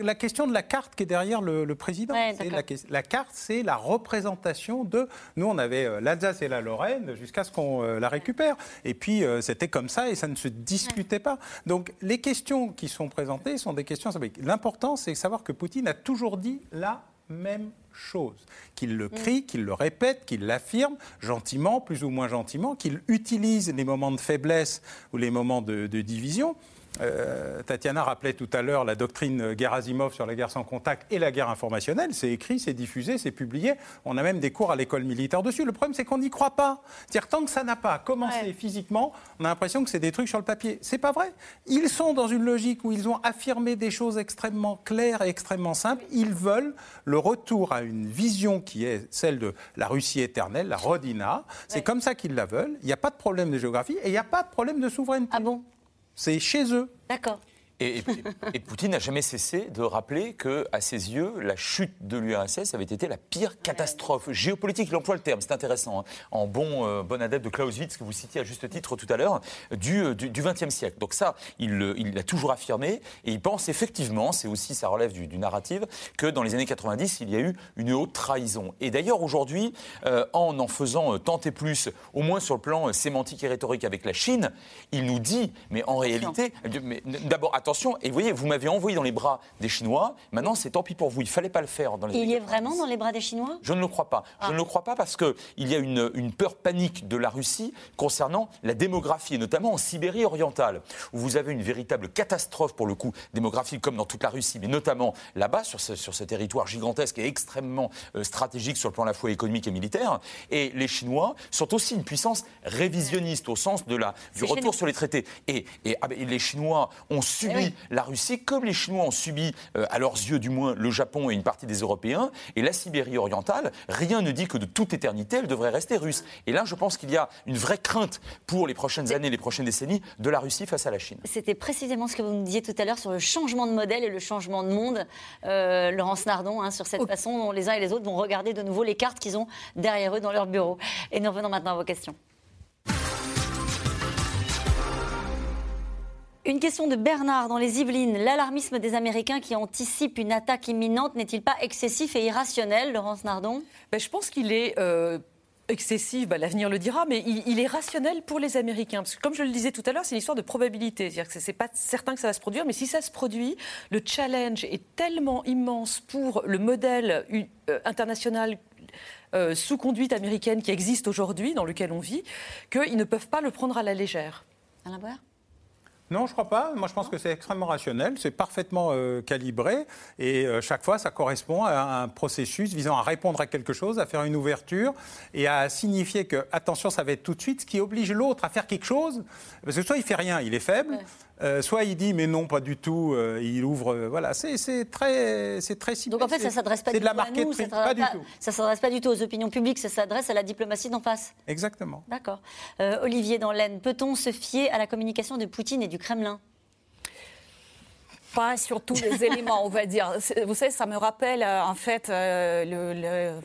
la, question de la carte qui est derrière le, président. la, carte, c'est la représentation de. Nous, on avait euh, l'Alsace et la Lorraine jusqu'à ce qu'on euh, la récupère. Et puis, euh, c'était comme ça et ça ne se discutait pas. Donc, les questions qui sont présentées sont des questions. L'important, c'est de savoir que Poutine a toujours dit la même chose. Qu'il le crie, mm. qu'il le répète, qu'il l'affirme, gentiment, plus ou moins gentiment, qu'il utilise les moments de faiblesse ou les moments de division. Euh, Tatiana rappelait tout à l'heure la doctrine Gerasimov sur la guerre sans contact et la guerre informationnelle. C'est écrit, c'est diffusé, c'est publié. On a même des cours à l'école militaire dessus. Le problème, c'est qu'on n'y croit pas. C'est-à-dire, tant que ça n'a pas commencé physiquement, on a l'impression que c'est des trucs sur le papier. C'est pas vrai. Ils sont dans une logique où ils ont affirmé des choses extrêmement claires et extrêmement simples. Ils veulent le retour à une vision qui est celle de la Russie éternelle, la Rodina. C'est comme ça qu'ils la veulent. Il n'y a pas de problème de géographie et il n'y a pas de problème de souveraineté. Ah bon? C'est chez eux. D'accord. Et, Poutine n'a jamais cessé de rappeler que, à ses yeux, la chute de l'URSS avait été la pire catastrophe géopolitique. Il emploie le terme, c'est intéressant, hein, en bon, euh, bon adepte de Clausewitz, que vous citiez à juste titre tout à l'heure, du XXe euh, siècle. Donc ça, il l'a toujours affirmé, et il pense effectivement, c'est aussi, ça relève du, narrative, que dans les années 90, il y a eu une haute trahison. Et d'ailleurs, aujourd'hui, euh, en en faisant tant et plus, au moins sur le plan sémantique et rhétorique avec la Chine, il nous dit, mais en réalité, d'abord, attention, et vous voyez, vous m'avez envoyé dans les bras des Chinois, maintenant c'est tant pis pour vous, il ne fallait pas le faire dans les Il est vraiment dans les bras des Chinois? Je ne le crois pas. Je ah. ne le crois pas parce qu'il y a une, une, peur panique de la Russie concernant la démographie, et notamment en Sibérie orientale, où vous avez une véritable catastrophe pour le coup démographique, comme dans toute la Russie, mais notamment là-bas, sur ce, sur ce territoire gigantesque et extrêmement euh, stratégique sur le plan à la fois économique et militaire. Et les Chinois sont aussi une puissance révisionniste au sens de la, du retour sur les traités. Et, et, ah les Chinois ont subi la Russie, comme les Chinois ont subi, euh, à leurs yeux du moins, le Japon et une partie des Européens, et la Sibérie orientale, rien ne dit que de toute éternité, elle devrait rester russe. Et là, je pense qu'il y a une vraie crainte pour les prochaines années, les prochaines décennies, de la Russie face à la Chine. C'était précisément ce que vous nous disiez tout à l'heure sur le changement de modèle et le changement de monde, euh, Laurence Nardon, hein, sur cette façon dont les uns et les autres vont regarder de nouveau les cartes qu'ils ont derrière eux dans leur bureau. Et nous revenons maintenant à vos questions. Une question de Bernard dans les Yvelines. L'alarmisme des Américains qui anticipent une attaque imminente n'est-il pas excessif et irrationnel, Laurence Nardon? Ben, Je pense qu'il est. Euh, excessif, ben, l'avenir le dira, mais il, est rationnel pour les Américains. Parce que comme je le disais tout à l'heure, c'est une histoire de probabilité. C'est-à-dire que ce n'est pas certain que ça va se produire, mais si ça se produit, le challenge est tellement immense pour le modèle euh, international euh, sous conduite américaine qui existe aujourd'hui, dans lequel on vit, qu'ils ne peuvent pas le prendre à la légère. Alain Boer non, je crois pas. Moi, je pense que c'est extrêmement rationnel, c'est parfaitement euh, calibré, et euh, chaque fois, ça correspond à un processus visant à répondre à quelque chose, à faire une ouverture, et à signifier que, attention, ça va être tout de suite, ce qui oblige l'autre à faire quelque chose, parce que soit il fait rien, il est faible, euh, soit il dit mais non pas du tout, euh, il ouvre, euh, voilà, c'est très c'est très Donc en fait ça s'adresse pas, du, tout à nous, ça pas, du tout. Ça s'adresse pas du tout aux opinions publiques, ça s'adresse à la diplomatie d'en face. Exactement. D'accord. Olivier dans l'Aisne, peut-on se fier à la communication de Poutine et du Kremlin? Pas sur tous les éléments, on va dire. Vous savez, ça me rappelle en fait le le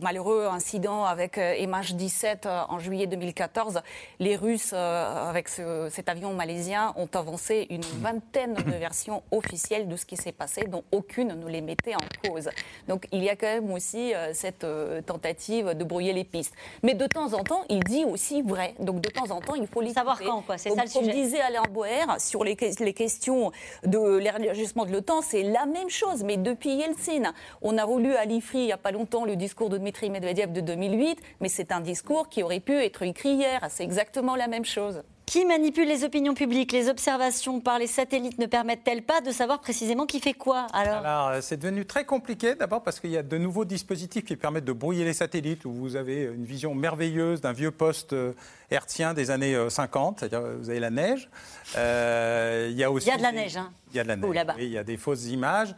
malheureux incident avec euh, MH17 euh, en juillet 2014, les Russes, euh, avec cet avion malaisien, ont avancé une vingtaine de versions officielles de ce qui s'est passé, dont aucune ne les mettait en cause. Donc il y a quand même aussi cette tentative de brouiller les pistes. Mais de temps en temps, il dit aussi vrai. Donc de temps en temps, il faut les savoir quand, quoi. C'est ça le sujet. Comme disait Alain Boer sur les, les questions de l'élargissement de l'OTAN, c'est la même chose. Mais depuis Yeltsin, on a relu à l'IFRI il n'y a pas longtemps le discours de Dmitri Medvedev de 2008, mais c'est un discours qui aurait pu être écrit hier. C'est exactement la même chose. Qui manipule les opinions publiques? Les observations par les satellites ne permettent-elles pas de savoir précisément qui fait quoi Alors, euh, c'est devenu très compliqué, d'abord parce qu'il y a de nouveaux dispositifs qui permettent de brouiller les satellites, où vous avez une vision merveilleuse d'un vieux poste euh, hertzien des années 50, euh, c'est-à-dire vous avez la neige. il y a aussi. Il y a de la neige, hein il y a de la neige. Oui, il y a des fausses images.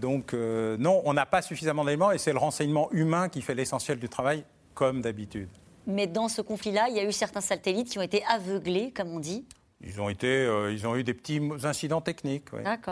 donc, non, on n'a pas suffisamment d'éléments et c'est le renseignement humain qui fait l'essentiel du travail, comme d'habitude. Mais dans ce conflit-là, il y a eu certains satellites qui ont été aveuglés, comme on dit. Ils ont, été, euh, ils ont eu des petits incidents techniques,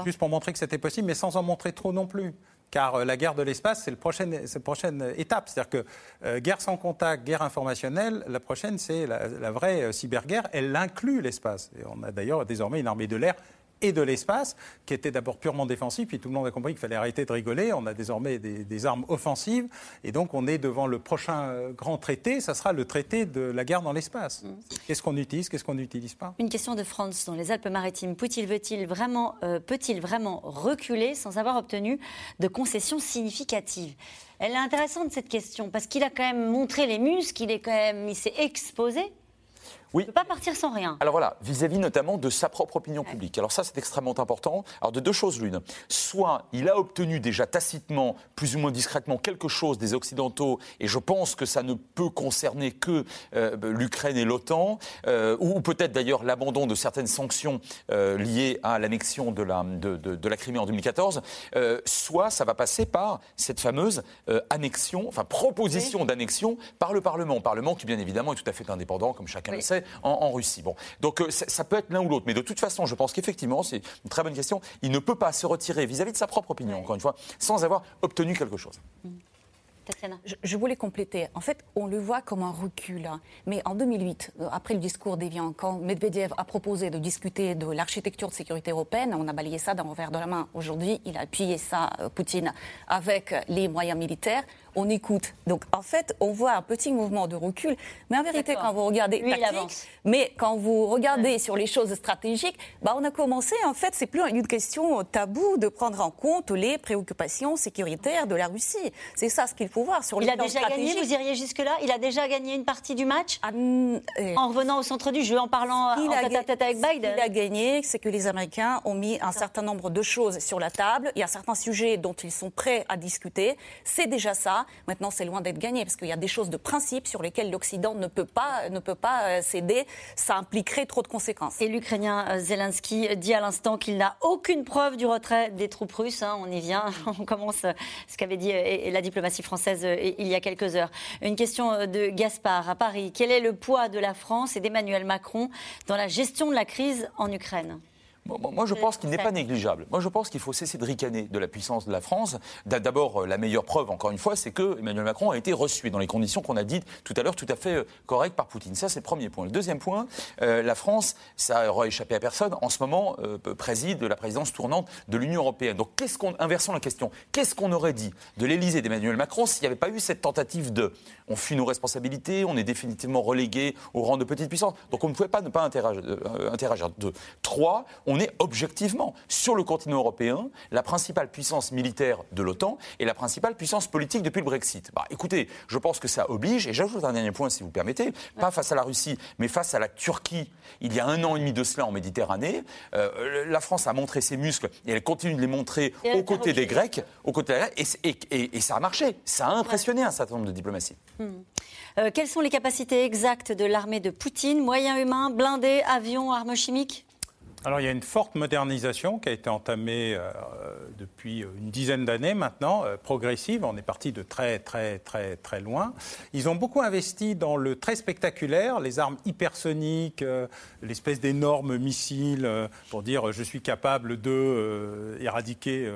juste pour montrer que c'était possible, mais sans en montrer trop non plus. Car euh, la guerre de l'espace, c'est la prochaine, prochaine étape. C'est-à-dire que euh, guerre sans contact, guerre informationnelle, la prochaine, c'est la, la, vraie cyberguerre. Elle inclut l'espace. Et on a d'ailleurs désormais une armée de l'air et de l'espace, qui était d'abord purement défensif, puis tout le monde a compris qu'il fallait arrêter de rigoler. On a désormais des, armes offensives, et donc on est devant le prochain euh, grand traité, ça sera le traité de la guerre dans l'espace. Mm. Qu'est-ce qu'on utilise, qu'est-ce qu'on n'utilise pas? Une question de France dans les Alpes-Maritimes. Peut-il veut-il vraiment, euh, peut-il vraiment reculer sans avoir obtenu de concessions significatives? Elle est intéressante cette question parce qu'il a quand même montré les muscles, il est quand même, il s'est exposé. Oui. ne peut pas partir sans rien. Alors voilà, vis-à-vis notamment de sa propre opinion publique. Alors ça, c'est extrêmement important. Alors de deux choses l'une. Soit il a obtenu déjà tacitement, plus ou moins discrètement, quelque chose des Occidentaux, et je pense que ça ne peut concerner que euh, l'Ukraine et l'OTAN, euh, ou peut-être d'ailleurs l'abandon de certaines sanctions euh, liées à l'annexion de la, de, de, la Crimée en 2014, soit ça va passer par cette fameuse annexion, enfin proposition d'annexion par le Parlement. Parlement qui, bien évidemment, est tout à fait indépendant, comme chacun le sait en, Russie. Bon. Donc euh, ça, peut être l'un ou l'autre. Mais de toute façon, je pense qu'effectivement, c'est une très bonne question. Il ne peut pas se retirer vis-à-vis de sa propre opinion, encore une fois, sans avoir obtenu quelque chose. Mm. Je, voulais compléter. En fait, on le voit comme un recul. Hein. Mais en 2008, euh, après le discours d'Evian, quand Medvedev a proposé de discuter de l'architecture de sécurité européenne, on a balayé ça d'un revers de la main. Aujourd'hui, il a appuyé ça, euh, Poutine, avec les moyens militaires on écoute. Donc en fait, on voit un petit mouvement de recul, mais en vérité, quand vous regardez mais quand vous regardez sur les choses stratégiques, bah, on a commencé, en fait, c'est plus une question tabou de prendre en compte les préoccupations sécuritaires de la Russie. C'est ça ce qu'il faut voir sur Il a déjà gagné, vous iriez jusque-là? Il a déjà gagné une partie du match? Ah, euh, En revenant au centre du jeu, en parlant en tête à tête avec Biden Il a gagné, c'est que les Américains ont mis un certain nombre de choses sur la table. Il y a certains sujets dont ils sont prêts à discuter. C'est déjà ça. Maintenant, c'est loin d'être gagné parce qu'il y a des choses de principe sur lesquelles l'Occident ne peut pas, ne peut pas euh, céder. Ça impliquerait trop de conséquences. Et l'Ukrainien euh, Zelensky dit à l'instant qu'il n'a aucune preuve du retrait des troupes russes. Hein. on y vient. On commence euh, ce qu'avait dit la diplomatie française il y a quelques heures. Une question de Gaspard à Paris. Quel est le poids de la France et d'Emmanuel Macron dans la gestion de la crise en Ukraine? Moi, je pense qu'il n'est pas négligeable. Moi, je pense qu'il faut cesser de ricaner de la puissance de la France. D'abord, euh, la meilleure preuve, encore une fois, c'est que Emmanuel Macron a été reçu dans les conditions qu'on a dites tout à l'heure, tout à fait euh, correctes par Poutine. Ça, c'est le premier point. Le deuxième point, euh, la France, ça n'aura échappé à personne, en ce moment préside la présidence tournante de l'Union européenne. Donc, qu'est-ce qu'on, inversons la question, qu'est-ce qu'on aurait dit de l'Élysée d'Emmanuel Macron s'il n'y avait pas eu cette tentative de, on fuit nos responsabilités, on est définitivement relégué au rang de petite puissance. Donc, on ne pouvait pas ne pas interagir. interagir. Deux. Trois, on est objectivement, sur le continent européen, la principale puissance militaire de l'OTAN et la principale puissance politique depuis le Brexit. Bah, écoutez, je pense que ça oblige, et j'ajoute un dernier point si vous permettez, pas face à la Russie, mais face à la Turquie, il y a un an et demi de cela en Méditerranée, euh, la France a montré ses muscles et elle continue de les montrer aux côtés des Grecs, aux côtés des et, et, ça a marché. Ça a impressionné un certain nombre de diplomaties. Hmm. Euh, quelles sont les capacités exactes de l'armée de Poutine? Moyens humains, blindés, avions, armes chimiques? Alors il y a une forte modernisation qui a été entamée euh, depuis une dizaine d'années maintenant, euh, progressive. On est parti de très très très très loin. Ils ont beaucoup investi dans le très spectaculaire, les armes hypersoniques, euh, l'espèce d'énormes missiles pour dire je suis capable de éradiquer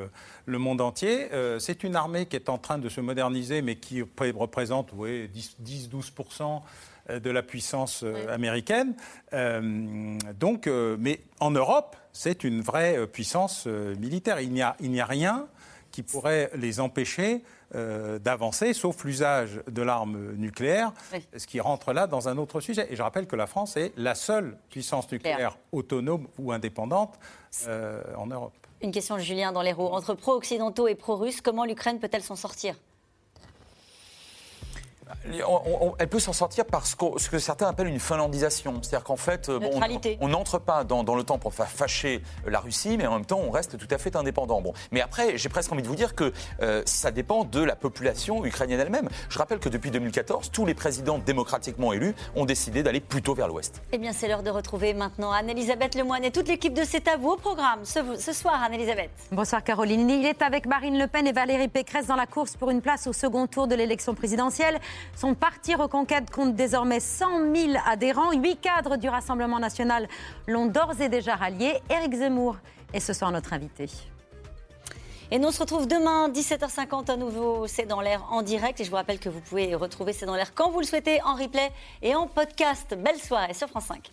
le monde entier. C'est une armée qui est en train de se moderniser, mais qui représente oui, 10-12 euh, de la puissance euh, américaine. Euh, donc, mais en Europe, c'est une vraie puissance militaire. Il n'y a, il a rien qui pourrait les empêcher d'avancer, sauf l'usage de l'arme nucléaire, ce qui rentre là dans un autre sujet. Et je rappelle que la France est la seule puissance nucléaire autonome ou indépendante en Europe. Une question de Julien dans les roues. Entre pro-occidentaux et pro-russes, comment l'Ukraine peut-elle s'en sortir? Elle peut s'en sortir par ce que, certains appellent une finlandisation. C'est-à-dire qu'en fait, on n'entre pas dans, le temps pour faire fâcher la Russie, mais en même temps, on reste tout à fait indépendant. Bon. Mais après, j'ai presque envie de vous dire que euh, ça dépend de la population ukrainienne elle-même. Je rappelle que depuis 2014, tous les présidents démocratiquement élus ont décidé d'aller plutôt vers l'Ouest. Eh bien, c'est l'heure de retrouver maintenant Anne-Elisabeth Lemoine et toute l'équipe de C'est à vous au programme ce, ce soir, Anne-Elisabeth. Bonsoir, Caroline. Il est avec Marine Le Pen et Valérie Pécresse dans la course pour une place au second tour de l'élection présidentielle. Son parti Reconquête compte désormais 100 000 adhérents. Huit cadres du Rassemblement national l'ont d'ores et déjà rallié. Éric Zemmour est ce soir notre invité. Et nous on se retrouve demain, 17h50, à nouveau C'est dans l'air en direct. Et je vous rappelle que vous pouvez retrouver C'est dans l'air quand vous le souhaitez, en replay et en podcast. Belle soirée sur France 5.